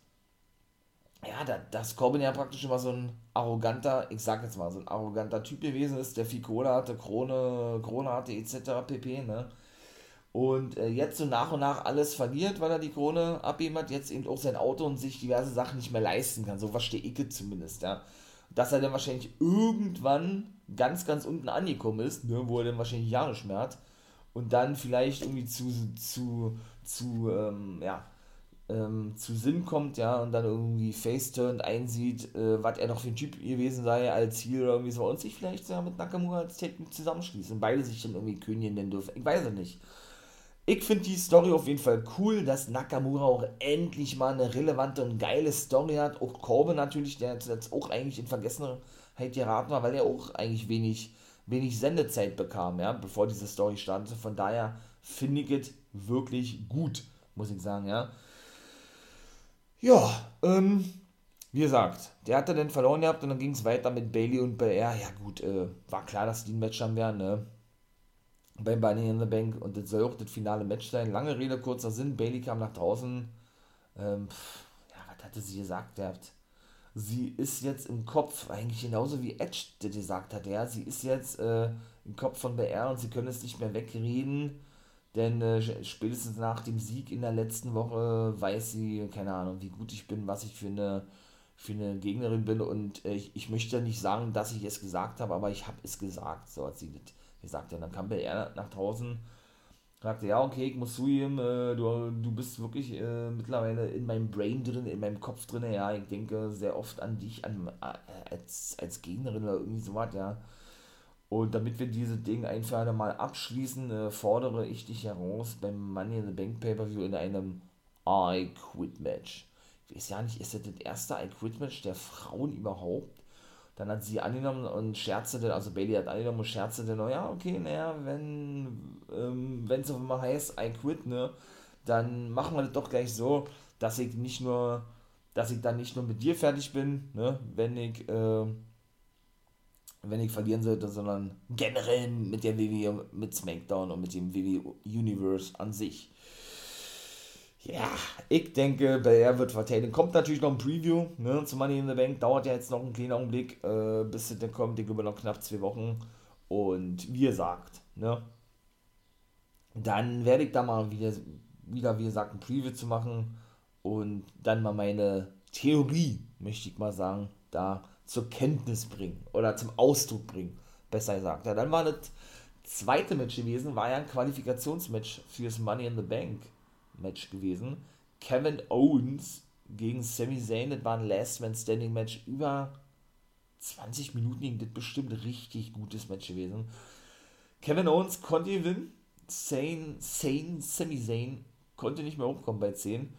ja, da, Corbin ja praktisch immer so ein arroganter, ich sag jetzt mal, so ein arroganter Typ gewesen ist, der viel Kohle hatte, Krone, Krone hatte, etc. pp. Ne? Und äh, jetzt so nach und nach alles verliert, weil er die Krone abgeben hat, jetzt eben auch sein Auto und sich diverse Sachen nicht mehr leisten kann. So verstehe ich zumindest, ja. Dass er dann wahrscheinlich irgendwann ganz, ganz unten angekommen ist, ne, wo er dann wahrscheinlich Jahre nicht hat. Und dann vielleicht irgendwie zu, zu, zu, ähm, ja, ähm, zu Sinn kommt, ja, und dann irgendwie face-turned einsieht, äh, was er noch für ein Typ gewesen sei als oder irgendwie so und sich vielleicht ja mit Nakamura als Technik zusammenschließen beide sich dann irgendwie Königin nennen dürfen. Ich weiß es nicht. Ich finde die Story auf jeden Fall cool, dass Nakamura auch endlich mal eine relevante und geile Story hat. Auch Corbin natürlich, der jetzt auch eigentlich in Vergessenheit geraten war, weil er auch eigentlich wenig, wenig Sendezeit bekam, ja, bevor diese Story startete. Von daher finde ich es wirklich gut, muss ich sagen, ja. Ja, ähm, wie gesagt, der hatte dann verloren gehabt und dann ging es weiter mit Bailey und Belair. Ja, gut, äh, war klar, dass die ein Match haben werden, ne? Beim Money in the Bank und das soll auch das finale Match sein. Lange Rede, kurzer Sinn. Bailey kam nach draußen. Ähm, pff, ja, was hatte sie gesagt gehabt? Sie ist jetzt im Kopf, eigentlich genauso wie Edge das gesagt hat, ja. Sie ist jetzt äh, im Kopf von BR und sie können es nicht mehr wegreden denn äh, spätestens nach dem Sieg in der letzten Woche weiß sie, keine Ahnung, wie gut ich bin, was ich für eine, für eine Gegnerin bin. Und äh, ich, ich möchte nicht sagen, dass ich es gesagt habe, aber ich habe es gesagt. So hat sie das gesagt. Und dann kam er nach draußen, sagte, ja, okay, ich muss zu ihm, äh, du, du bist wirklich äh, mittlerweile in meinem Brain drin, in meinem Kopf drin. Ja, ich denke sehr oft an dich, an, äh, als, als Gegnerin oder irgendwie sowas, ja. Und damit wir diese Dinge ein für alle Mal abschließen, äh, fordere ich dich heraus beim Money in the Bank Pay-Per-View in einem I Quit Match. Ich weiß ja nicht, ist das das erste I Quit Match der Frauen überhaupt? Dann hat sie angenommen und scherzte, also Bailey hat angenommen und scherzte, oh ja, okay, naja, wenn ähm, es auf einmal heißt I Quit, ne, dann machen wir das doch gleich so, dass ich nicht nur, dass ich dann nicht nur mit dir fertig bin, ne, wenn ich, äh, wenn ich verlieren sollte, sondern generell mit der WWE, mit SmackDown und mit dem WWE Universe an sich. Ja, ich denke, Belair wird verteidigen. Kommt natürlich noch ein Preview ne, zu Money in the Bank. Dauert ja jetzt noch einen kleinen Augenblick, äh, bis es dann kommt. Ich glaube noch knapp zwei Wochen. Und wie gesagt, ne, dann werde ich da mal wieder, wieder, wie gesagt, ein Preview zu machen und dann mal meine Theorie, möchte ich mal sagen, da zur Kenntnis bringen oder zum Ausdruck bringen, besser gesagt. Ja, dann war das zweite Match gewesen, war ja ein Qualifikationsmatch fürs Money in the Bank Match gewesen. Kevin Owens gegen Sami Zayn, das war ein Last Man Standing Match über 20 Minuten ging das bestimmt richtig gutes Match gewesen. Kevin Owens konnte gewinnen, Zayn, Zayn, Sami Zayn konnte nicht mehr hochkommen bei 10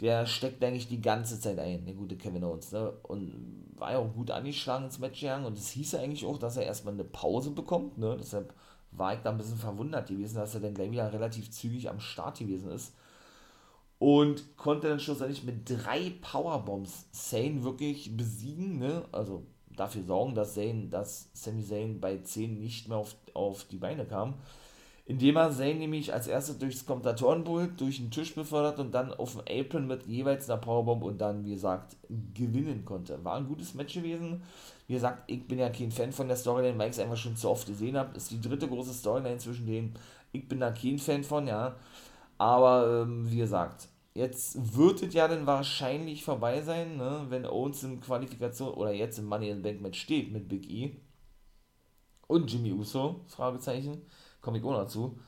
der steckt eigentlich die ganze Zeit ein, der gute Kevin Owens. Ne? Und war ja auch gut angeschlagen ins Match gegangen. Und es hieß ja eigentlich auch, dass er erstmal eine Pause bekommt. Ne? Deshalb war ich da ein bisschen verwundert gewesen, dass er dann gleich wieder relativ zügig am Start gewesen ist. Und konnte dann schlussendlich mit drei Powerbombs Sane wirklich besiegen. Ne? Also dafür sorgen, dass Zane, dass Sami Zayn bei 10 nicht mehr auf, auf die Beine kam indem er Zane nämlich als erstes durchs Kommentatorenpult, durch den Tisch befördert und dann auf dem Apron mit jeweils einer Powerbomb und dann, wie gesagt, gewinnen konnte. War ein gutes Match gewesen. Wie gesagt, ich bin ja kein Fan von der Storyline, weil ich es einfach schon zu oft gesehen habe. Ist die dritte große Storyline zwischen denen. Ich bin da kein Fan von, ja. Aber, ähm, wie gesagt, jetzt wird es ja dann wahrscheinlich vorbei sein, ne, wenn Owens in Qualifikation oder jetzt im Money in Bank Match steht mit Big E und Jimmy Uso, Fragezeichen komme ich auch dazu.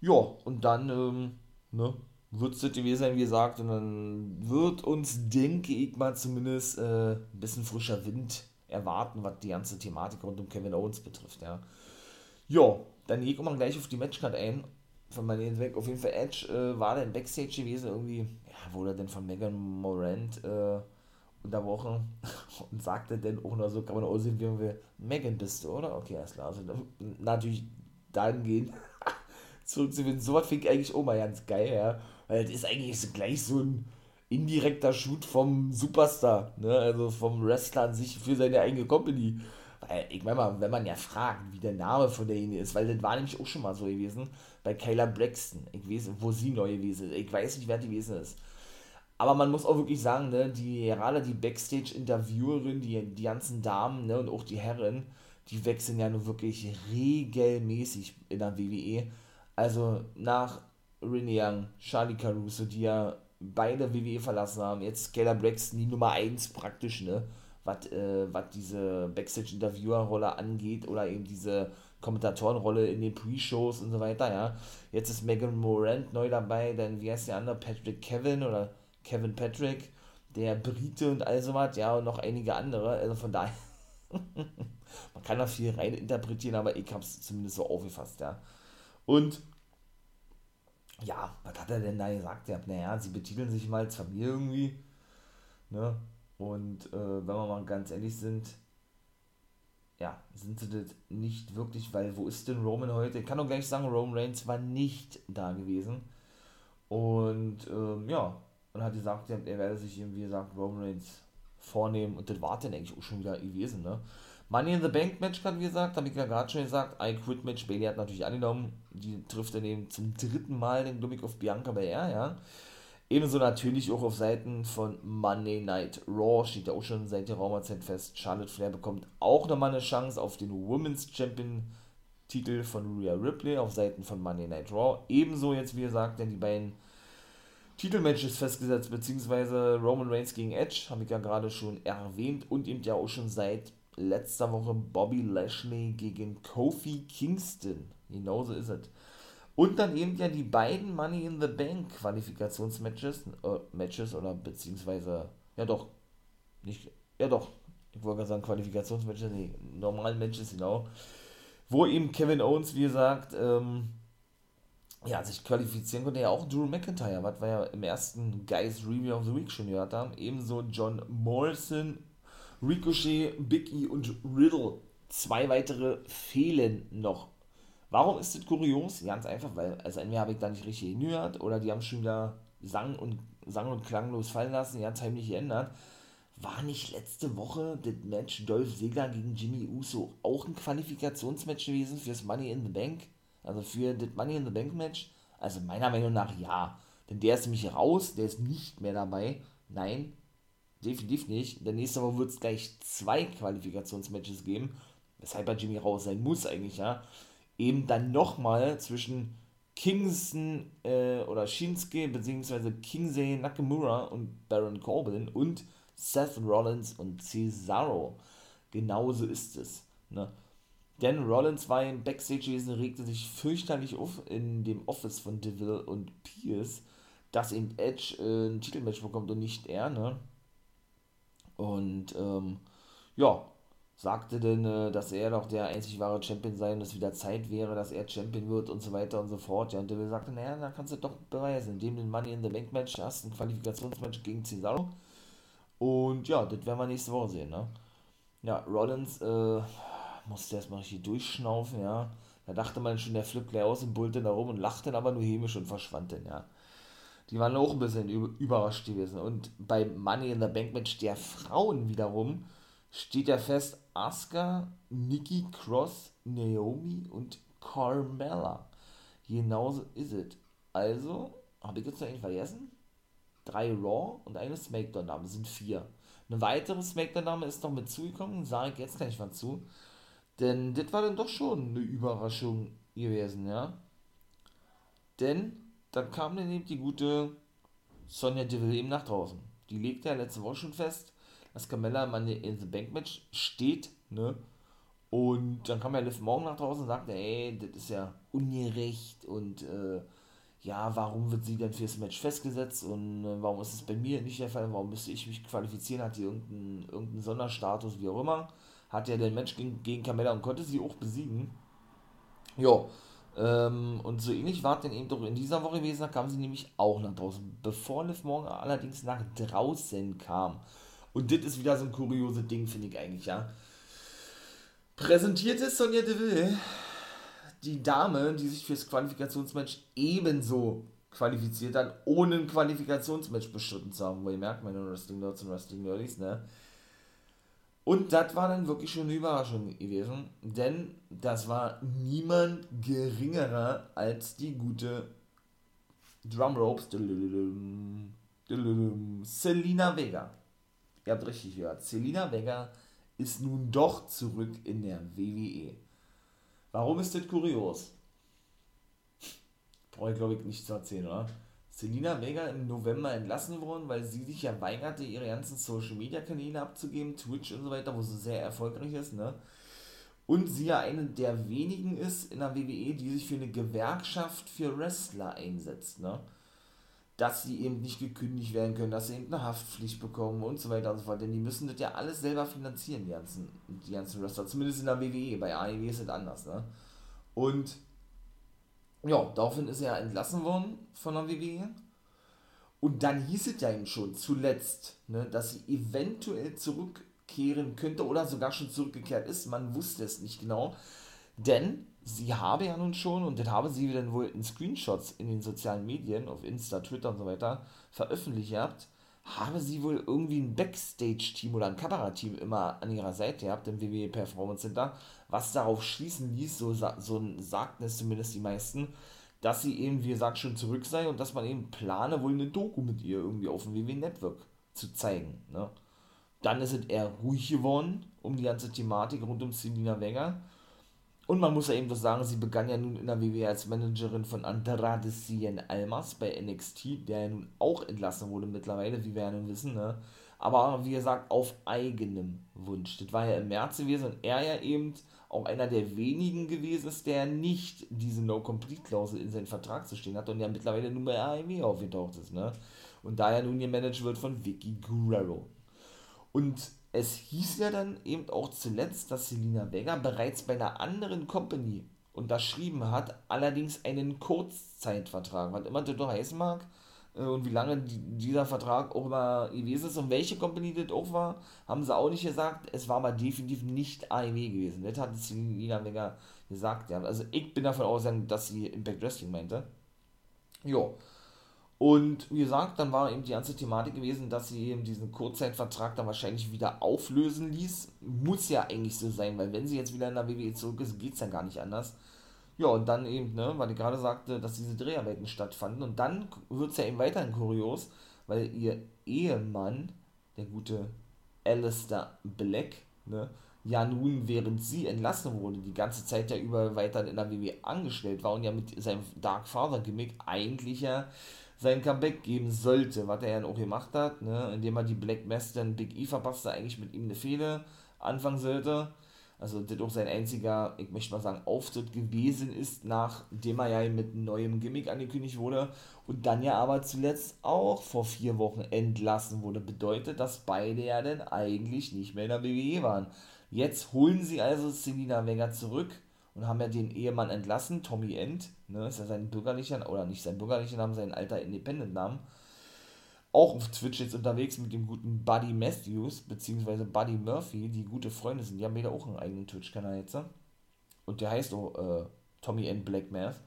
Ja, und dann, ähm, ne, wird es das gewesen sein, wie gesagt, und dann wird uns, denke ich mal, zumindest äh, ein bisschen frischer Wind erwarten, was die ganze Thematik rund um Kevin Owens betrifft, ja. Ja, dann gehe ich mal gleich auf die Matchcard ein, von meinen weg. Auf jeden Fall Edge äh, war dann Backstage gewesen, irgendwie, ja, wurde dann von Megan Morant äh, unterbrochen und sagte dann auch noch so, kann man auch sehen, wie wir, Megan bist du, oder? Okay, alles klar. Also natürlich dahingehend. So was finde ich eigentlich auch mal ganz geil, ja. Weil das ist eigentlich gleich so ein indirekter Shoot vom Superstar, ne? Also vom Wrestler an sich für seine eigene Company. Weil, ich meine mal, wenn man ja fragt, wie der Name von derjenigen ist, weil das war nämlich auch schon mal so gewesen, bei Kayla Braxton, ich weiß, wo sie neu gewesen ist, ich weiß nicht, wer die gewesen ist. Aber man muss auch wirklich sagen, ne, die, gerade die Backstage-Interviewerin, die, die ganzen Damen ne, und auch die Herren, die wechseln ja nur wirklich regelmäßig in der WWE. Also nach Renee Young, Charlie Caruso, die ja beide WWE verlassen haben, jetzt Skylar Braxton, die Nummer 1 praktisch, ne? Was äh, diese Backstage-Interviewer-Rolle angeht oder eben diese Kommentatorenrolle in den Pre-Shows und so weiter, ja. Jetzt ist Megan Morant neu dabei, dann wie heißt der andere? Patrick Kevin oder Kevin Patrick, der Brite und all sowas, ja, und noch einige andere. Also von daher, man kann da viel rein interpretieren, aber ich habe es zumindest so aufgefasst, ja. Und ja, was hat er denn da gesagt? Ja, naja, sie betiteln sich mal als Familie irgendwie. Ne? Und äh, wenn wir mal ganz ehrlich sind, ja, sind sie das nicht wirklich, weil wo ist denn Roman heute? Ich kann doch gleich sagen, Roman Reigns war nicht da gewesen. Und ähm, ja, und hat gesagt, er werde sich eben, wie gesagt, Roman Reigns vornehmen und das war dann eigentlich auch schon wieder gewesen, ne? Money in the Bank Match hat, wie gesagt, habe ich ja gerade schon gesagt, I Quit Match, Bailey hat natürlich angenommen, die trifft dann eben zum dritten Mal den Gimmick auf Bianca Belair, ja. Ebenso natürlich auch auf Seiten von Monday Night Raw, steht ja auch schon seit der Raumerzeit fest, Charlotte Flair bekommt auch nochmal eine Chance auf den Women's Champion Titel von Rhea Ripley auf Seiten von Monday Night Raw. Ebenso jetzt, wie gesagt, denn die beiden Titelmatches festgesetzt, beziehungsweise Roman Reigns gegen Edge, habe ich ja gerade schon erwähnt, und eben ja auch schon seit letzter Woche Bobby Lashley gegen Kofi Kingston. Genauso ist es. Und dann eben ja die beiden Money in the Bank Qualifikationsmatches, äh, Matches oder beziehungsweise, ja doch, nicht, ja doch, ich wollte gerade sagen Qualifikationsmatches, nee, normalen Matches, genau. Wo eben Kevin Owens, wie gesagt, ähm, ja, sich qualifizieren konnte, ja auch Drew McIntyre, was wir ja im ersten Guys Review of the Week schon gehört haben. Ebenso John Morrison, Ricochet, Big E und Riddle. Zwei weitere fehlen noch. Warum ist das kurios? Ganz einfach, weil also entweder habe ich da nicht richtig hingehört oder die haben schon wieder sang und, sang und klanglos fallen lassen, ganz heimlich geändert. War nicht letzte Woche das Match Dolph Ziggler gegen Jimmy Uso auch ein Qualifikationsmatch gewesen fürs Money in the Bank? Also für das Money in the Bank Match? Also meiner Meinung nach ja. Denn der ist nämlich raus, der ist nicht mehr dabei. Nein, definitiv nicht. Denn nächste Woche wird es gleich zwei Qualifikationsmatches geben. Weshalb bei Jimmy raus sein muss eigentlich, ja. Eben dann nochmal zwischen Kingston äh, oder Shinsuke bzw. Kingsey Nakamura und Baron Corbin und Seth Rollins und Cesaro. Genauso ist es. Ne? Denn Rollins war im Backstage gewesen, regte sich fürchterlich auf in dem Office von Deville und Pierce, dass eben Edge äh, ein Titelmatch bekommt und nicht er, ne? Und ähm, ja, sagte denn, äh, dass er doch der einzig wahre Champion sei und es wieder Zeit wäre, dass er Champion wird und so weiter und so fort. Ja, und Deville sagte, naja, dann kannst du doch beweisen, indem du ein Money in the Bank Match hast, ein Qualifikationsmatch gegen Cesaro. Und ja, das werden wir nächste Woche sehen, ne? Ja, Rollins, äh, musste erstmal richtig durchschnaufen, ja. Da dachte man schon, der flippt gleich aus und bullte da rum und lachte dann aber nur hämisch und verschwand dann, ja. Die waren auch ein bisschen überrascht gewesen. Und bei Money in the Bank Match der Frauen wiederum steht ja fest Asuka, Nikki Cross, Naomi und Carmella. Genauso ist es. Also, habe ich jetzt noch einen vergessen? Drei Raw und eine Smackdown-Name sind vier. Eine weitere Smackdown-Name ist noch mit zugekommen, sage ich jetzt gleich mal zu. Denn das war dann doch schon eine Überraschung gewesen, ja. Denn dann kam dann eben die gute Sonja Deville eben nach draußen. Die legte ja letzte Woche schon fest, dass Carmella im in the Bank Match steht, ne? Und dann kam ja Liv Morgan nach draußen und sagte, ey, das ist ja ungerecht und äh, ja, warum wird sie denn fürs Match festgesetzt und äh, warum ist es bei mir nicht der Fall, warum müsste ich mich qualifizieren, hat die irgendeinen, irgendeinen Sonderstatus, wie auch immer hat ja den Match gegen, gegen Carmella und konnte sie auch besiegen. Ja, ähm, und so ähnlich war es dann eben doch in dieser Woche gewesen, da kam sie nämlich auch nach draußen, bevor Liv Morgan allerdings nach draußen kam. Und das ist wieder so ein kurioses Ding, finde ich eigentlich, ja. Präsentierte Sonja Deville, die Dame, die sich fürs Qualifikationsmatch ebenso qualifiziert hat, ohne ein Qualifikationsmatch bestritten zu haben. Wo ihr merkt, meine Wrestling Nerds und Wrestling Nerdies, ne? Und das war dann wirklich schon eine Überraschung gewesen, denn das war niemand geringerer als die gute Drumropes Selina Vega. Ihr habt richtig gehört. Selina Vega ist nun doch zurück in der WWE. Warum ist das kurios? Brauche ich glaube ich nicht zu erzählen, oder? Selina Vega im November entlassen worden, weil sie sich ja weigerte, ihre ganzen Social Media Kanäle abzugeben, Twitch und so weiter, wo sie sehr erfolgreich ist, ne? Und sie ja eine der wenigen ist in der WWE, die sich für eine Gewerkschaft für Wrestler einsetzt, ne? Dass sie eben nicht gekündigt werden können, dass sie eben eine Haftpflicht bekommen und so weiter und so fort. Denn die müssen das ja alles selber finanzieren, die ganzen, die ganzen Wrestler. Zumindest in der WWE. Bei AEW ist es anders, ne? Und ja, daraufhin ist er entlassen worden von der WWE. Und dann hieß es ja ihm schon zuletzt, ne, dass sie eventuell zurückkehren könnte oder sogar schon zurückgekehrt ist. Man wusste es nicht genau. Denn sie habe ja nun schon, und das habe sie dann wohl in Screenshots in den sozialen Medien, auf Insta, Twitter und so weiter, veröffentlicht gehabt, habe sie wohl irgendwie ein Backstage-Team oder ein Kamerateam immer an ihrer Seite gehabt im WWE Performance Center, was darauf schließen ließ, so, so sagten es zumindest die meisten, dass sie eben, wie gesagt, schon zurück sei und dass man eben plane, wohl eine Doku mit ihr irgendwie auf dem WWE Network zu zeigen. Ne? Dann ist es eher ruhig geworden um die ganze Thematik rund um Selina Wenger. Und man muss ja eben das sagen, sie begann ja nun in der WWE als Managerin von Andrade Cien Almas bei NXT, der ja nun auch entlassen wurde mittlerweile, wie wir ja nun wissen, ne? Aber wie gesagt, auf eigenem Wunsch. Das war ja im März gewesen und er ja eben auch einer der wenigen gewesen ist, der nicht diese No-Complete-Klausel in seinem Vertrag zu stehen hat und ja mittlerweile nun bei AEW aufgetaucht ist, ne? Und da ja nun gemanagt wird von Vicky Guerrero. Und es hieß ja dann eben auch zuletzt, dass Selina Vega bereits bei einer anderen Company unterschrieben hat, allerdings einen Kurzzeitvertrag, was immer das doch heißen mag äh, und wie lange dieser Vertrag auch immer gewesen ist und welche Company das auch war, haben sie auch nicht gesagt. Es war aber definitiv nicht AEW gewesen. Das hat Selina Vega gesagt. Also ich bin davon ausgegangen, dass sie Impact Wrestling meinte. Jo. Und wie gesagt, dann war eben die ganze Thematik gewesen, dass sie eben diesen Kurzzeitvertrag dann wahrscheinlich wieder auflösen ließ. Muss ja eigentlich so sein, weil wenn sie jetzt wieder in der WWE zurück ist, geht es ja gar nicht anders. Ja, und dann eben, ne, weil ich gerade sagte, dass diese Dreharbeiten stattfanden. Und dann wird es ja eben weiterhin kurios, weil ihr Ehemann, der gute Alistair Black, ne, ja nun, während sie entlassen wurde, die ganze Zeit ja über weiter in der WWE angestellt war und ja mit seinem Dark Father Gimmick eigentlich ja sein Comeback geben sollte, was er ja auch gemacht hat, ne, indem er die Black Mass dann Big E verpasste, eigentlich mit ihm eine Fehde anfangen sollte. Also das auch sein einziger, ich möchte mal sagen, Auftritt gewesen ist, nachdem er ja mit neuen Gimmick angekündigt wurde und dann ja aber zuletzt auch vor vier Wochen entlassen wurde. Bedeutet, dass beide ja dann eigentlich nicht mehr in der WWE waren. Jetzt holen sie also Selina Vega zurück und haben ja den Ehemann entlassen, Tommy End, ne, ist ja sein bürgerlicher, oder nicht sein bürgerlicher Name, sein alter Independent-Namen. Auch auf Twitch jetzt unterwegs mit dem guten Buddy Matthews, beziehungsweise Buddy Murphy, die gute Freunde sind. Die haben beide auch einen eigenen Twitch-Kanal jetzt. Und der heißt auch äh, Tommy N. Black Math.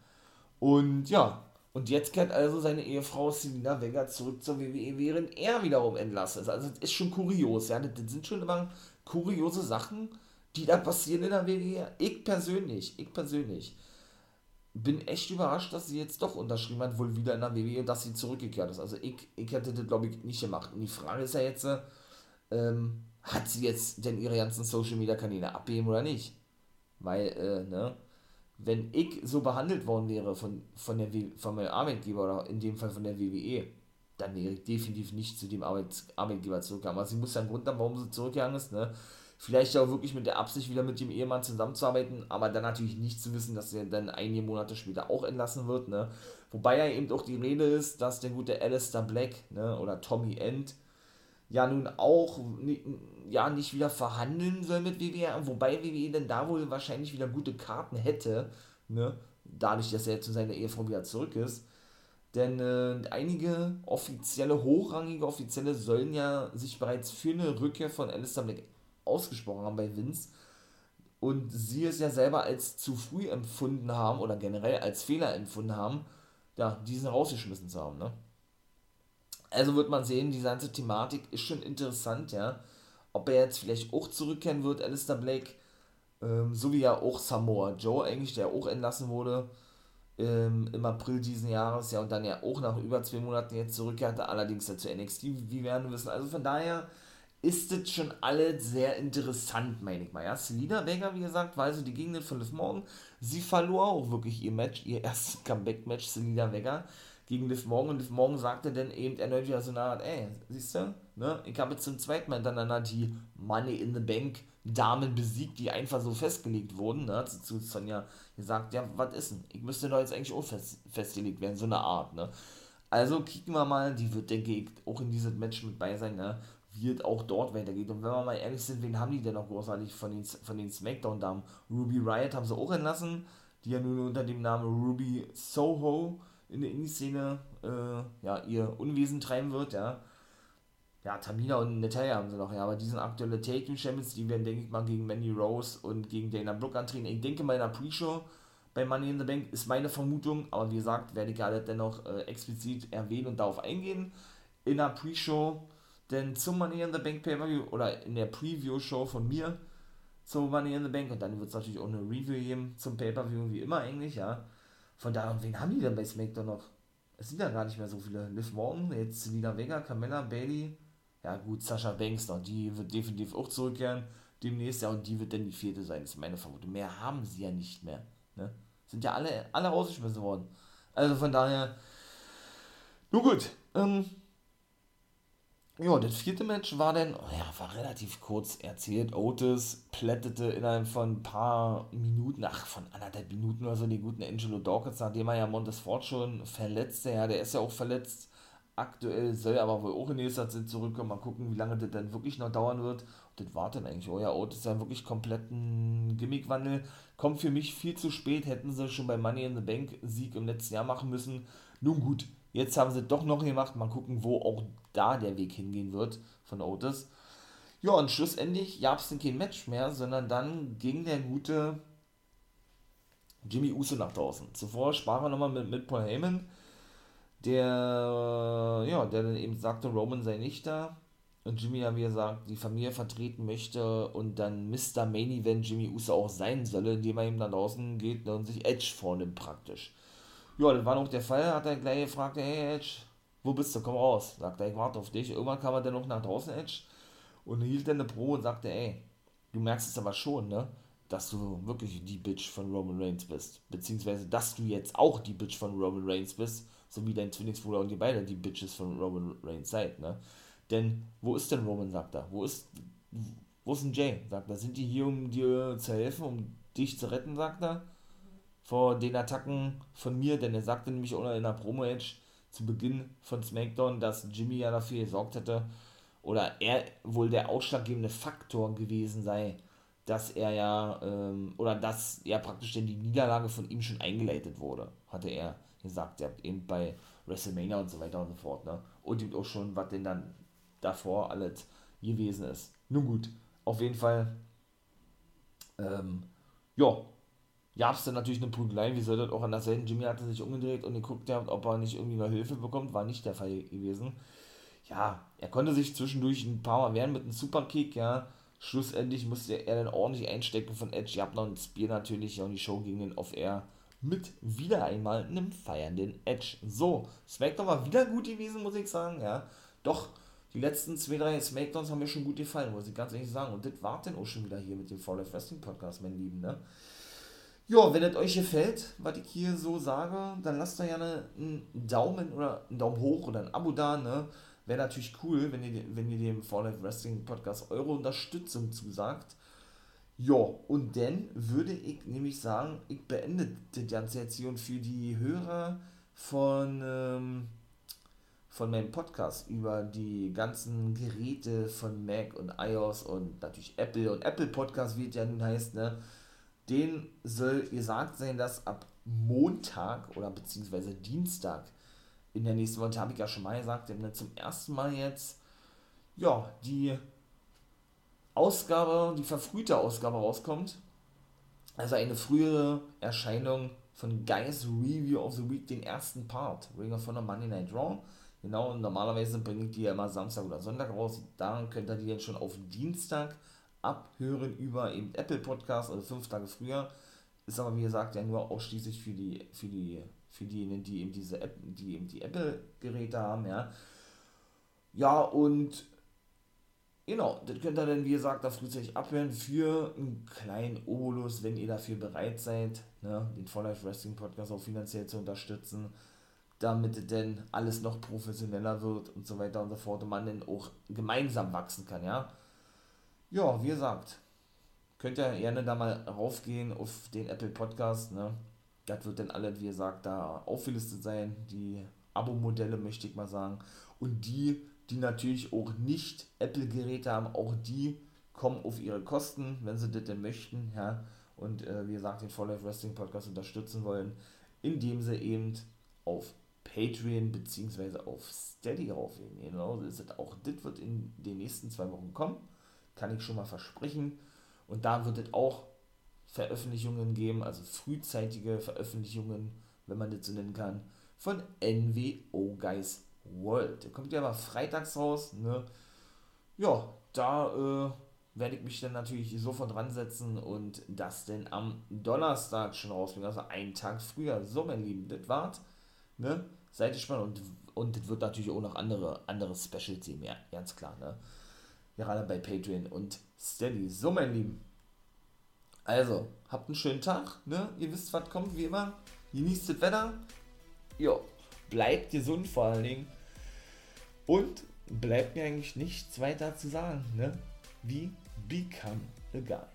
Und ja, und jetzt kehrt also seine Ehefrau Selina Vega zurück zur WWE, während er wiederum entlassen ist. Also das ist schon kurios, ja. Das sind schon immer kuriose Sachen, die da passieren in der WWE. Ich persönlich, ich persönlich bin echt überrascht, dass sie jetzt doch unterschrieben hat, wohl wieder in der WWE, dass sie zurückgekehrt ist. Also ich, ich hätte das, glaube ich, nicht gemacht. Und die Frage ist ja jetzt, ähm, hat sie jetzt denn ihre ganzen Social Media Kanäle abgeben oder nicht? Weil, äh, ne, wenn ich so behandelt worden wäre von, von, der, von meinem Arbeitgeber oder in dem Fall von der WWE, dann wäre ich definitiv nicht zu dem Arbeits, Arbeitgeber zurückgegangen. Also sie muss ja einen Grund haben, warum sie zurückgegangen ist, ne? Vielleicht auch wirklich mit der Absicht, wieder mit dem Ehemann zusammenzuarbeiten, aber dann natürlich nicht zu wissen, dass er dann einige Monate später auch entlassen wird. Ne? Wobei ja eben auch die Rede ist, dass der gute Alistair Black ne, oder Tommy End ja nun auch ja nicht wieder verhandeln soll mit WWE, wobei WWE dann da wohl wahrscheinlich wieder gute Karten hätte, ne? dadurch, dass er zu seiner Ehefrau wieder zurück ist. Denn äh, einige offizielle, hochrangige Offizielle sollen ja sich bereits für eine Rückkehr von Alistair Black ausgesprochen haben bei Vince und sie es ja selber als zu früh empfunden haben oder generell als Fehler empfunden haben, ja, diesen rausgeschmissen zu haben, ne? Also wird man sehen, die ganze Thematik ist schon interessant, ja. ob er jetzt vielleicht auch zurückkehren wird, Alistair Black, ähm, so wie ja auch Samoa Joe eigentlich, der auch entlassen wurde ähm, im April diesen Jahres, ja, und dann ja auch nach über zwei Monaten jetzt zurückkehrte, allerdings ja zu NXT, wie wir werden wissen. Also von daher ist das schon alles sehr interessant, meine ich mal. Ja, Selina Vega, wie gesagt, war also die Gegnerin von Liv Morgan. Sie verlor auch wirklich ihr Match, ihr erstes Comeback-Match, Selina Vega, gegen Liv Morgan. Und Liv Morgan sagte dann eben erneut wieder so eine Art, ey, siehst du, ne, ich habe jetzt zum zweiten Mal hintereinander die Money in the Bank Damen besiegt, die einfach so festgelegt wurden. Ne, zu, zu Sonja gesagt, ja, was ist denn? Ich müsste doch jetzt eigentlich auch fest, festgelegt werden, so eine Art, ne. Also kicken wir mal, die wird, denke ich, auch in diesem Match mit bei sein, ne? Wird auch dort weitergeht. Und wenn wir mal ehrlich sind, wen haben die denn noch großartig von den, von den Smackdown-Damen? Ruby Riot haben sie auch entlassen, die ja nun unter dem Namen Ruby Soho in der Indie-Szene äh, ja, ihr Unwesen treiben wird, ja. Ja, Tamina und Natalia haben sie noch, ja, aber die sind aktuelle Taking Champions, die werden, denke ich mal, gegen Mandy Rose und gegen Dana Brooke antreten. Ich denke mal in der Pre-Show bei Money in the Bank ist meine Vermutung, aber wie gesagt, werde ich alle dennoch äh, explizit erwähnen und darauf eingehen. In der Pre-Show denn zum Money in the Bank Pay-Per-View oder in der Preview-Show von mir zum Money in the Bank und dann wird es natürlich auch eine Review geben zum Pay-Per-View, wie immer eigentlich, ja. Von daher, und wen haben die denn bei SmackDown noch? Es sind ja gar nicht mehr so viele. Liv Morgan, jetzt Selina Vega, Carmella, Bailey, ja gut, Sasha Banks noch, die wird definitiv auch zurückkehren demnächst, ja, und die wird dann die vierte sein, ist meine Vermutung. Mehr haben sie ja nicht mehr, ne? Sind ja alle, alle rausgeschmissen worden. Also von daher, nur gut, ähm, ja, das vierte Match war dann, oh ja, war relativ kurz erzählt. Otis plättete innerhalb von ein paar Minuten, ach, von anderthalb Minuten oder so, den guten Angelo Dawkins, nachdem er ja Montesfort schon verletzte. Ja, der ist ja auch verletzt. Aktuell soll er aber wohl auch in nächster Zeit zurückkommen. Mal gucken, wie lange das dann wirklich noch dauern wird. Und das war dann eigentlich, oh ja, Otis ist ja wirklich komplett ein Gimmickwandel. Kommt für mich viel zu spät, hätten sie schon beim Money in the Bank Sieg im letzten Jahr machen müssen. Nun gut, Jetzt haben sie doch noch gemacht. Mal gucken, wo auch da der Weg hingehen wird von Otis. Ja, und schlussendlich gab es dann kein Match mehr, sondern dann ging der gute Jimmy Uso nach draußen. Zuvor sprach er nochmal mit, mit Paul Heyman, der, ja, der dann eben sagte, Roman sei nicht da. Und Jimmy ja, wie gesagt, die Familie vertreten möchte und dann Mr. Main Event Jimmy Uso auch sein solle, indem er eben nach draußen geht und sich Edge vornimmt praktisch. Ja, das war noch der Fall, hat er gleich gefragt, hey Edge, wo bist du, komm raus. Sagt er, ich warte auf dich. Irgendwann kam er dann noch nach draußen, Edge, und hielt dann eine Pro und sagte, ey, du merkst es aber schon, ne, dass du wirklich die Bitch von Roman Reigns bist. Beziehungsweise, dass du jetzt auch die Bitch von Roman Reigns bist, so wie dein Zwillingsbruder und ihr beide die Bitches von Roman Reigns seid, ne. Denn, wo ist denn Roman, sagt er, wo ist, wo ist denn Jay, sagt er, sind die hier, um dir zu helfen, um dich zu retten, sagt er vor den Attacken von mir, denn er sagte nämlich auch in der Promo-Edge zu Beginn von SmackDown, dass Jimmy ja dafür gesorgt hätte, oder er wohl der ausschlaggebende Faktor gewesen sei, dass er ja, ähm, oder dass ja praktisch denn die Niederlage von ihm schon eingeleitet wurde, hatte er gesagt, ja, eben bei WrestleMania und so weiter und so fort, ne? Und eben auch schon, was denn dann davor alles gewesen ist. Nun gut, auf jeden Fall, ähm, ja, gab es dann natürlich eine Prügelei, wie soll das auch anders sein? Jimmy hatte sich umgedreht und geguckt, ja, ob er nicht irgendwie noch Hilfe bekommt, war nicht der Fall gewesen. Ja, er konnte sich zwischendurch ein paar Mal wehren mit einem Superkick, ja. Schlussendlich musste er dann ordentlich einstecken von Edge. Ihr habt noch ein Spear natürlich und die Show ging dann auf Air mit wieder einmal einem feiernden Edge. So, Smackdown war wieder gut gewesen, muss ich sagen, ja. Doch, die letzten zwei, drei Smackdowns haben mir schon gut gefallen, muss ich ganz ehrlich sagen. Und das war dann auch schon wieder hier mit dem Fall of Wrestling Podcast, mein Lieben, ne. Ja, wenn es euch gefällt, was ich hier so sage, dann lasst da gerne einen Daumen oder einen Daumen hoch oder ein Abo da, ne? Wäre natürlich cool, wenn ihr, wenn ihr dem Fall Life Wrestling Podcast eure Unterstützung zusagt. Ja, und dann würde ich nämlich sagen, ich beende die ganze Erzählung für die Hörer von, ähm, von meinem Podcast über die ganzen Geräte von Mac und iOS und natürlich Apple und Apple Podcast, wie es ja nun heißt, ne? Den soll gesagt sein, dass ab Montag oder beziehungsweise Dienstag in der nächsten Woche, habe ich ja schon mal gesagt, zum ersten Mal jetzt, ja, die Ausgabe, die verfrühte Ausgabe rauskommt. Also eine frühere Erscheinung von Guys Review of the Week, den ersten Part, Ring of Honor Monday Night Raw. Genau, normalerweise bringe ich die ja immer Samstag oder Sonntag raus. Da könnt ihr die dann schon auf Dienstag abhören über eben Apple Podcast, also fünf Tage früher. Ist aber wie gesagt ja nur ausschließlich für die, für die, für diejenigen, die eben diese App, die eben die Apple-Geräte haben, ja. Ja, und genau, das könnt ihr dann, wie gesagt, da frühzeitig abhören für einen kleinen Obolus, wenn ihr dafür bereit seid, ne, den For Life Wrestling Podcast auch finanziell zu unterstützen, damit denn alles noch professioneller wird und so weiter und so fort und man dann auch gemeinsam wachsen kann, ja. Ja, wie gesagt, könnt ihr gerne da mal raufgehen auf den Apple Podcast, ne? Das wird dann alles, wie gesagt, da aufgelistet sein, die Abo-Modelle, möchte ich mal sagen. Und die, die natürlich auch nicht Apple-Geräte haben, auch die kommen auf ihre Kosten, wenn sie das denn möchten, ja. Und äh, wie gesagt, den For Life Wrestling Podcast unterstützen wollen, indem sie eben auf Patreon bzw. auf Steady raufgehen. Genau, das ist auch das wird in den nächsten zwei Wochen kommen kann ich schon mal versprechen. Und da wird es auch Veröffentlichungen geben, also frühzeitige Veröffentlichungen, wenn man das so nennen kann, von NWO Guys World. Der kommt ja aber freitags raus. Ne? Ja, da äh, werde ich mich dann natürlich sofort dran setzen und das denn am Donnerstag schon rausbringen, also einen Tag früher. So, mein Lieben, das war's. Ne? Seid gespannt und, und das wird natürlich auch noch andere, andere Specials geben, ganz klar. Ne? Gerade bei Patreon und Steady. So, mein Lieben. Also, habt einen schönen Tag, ne? Ihr wisst, was kommt, wie immer. Genießt das Wetter. Jo, bleibt gesund vor allen Dingen. Und bleibt mir eigentlich nichts weiter zu sagen, ne? Wie become a guy.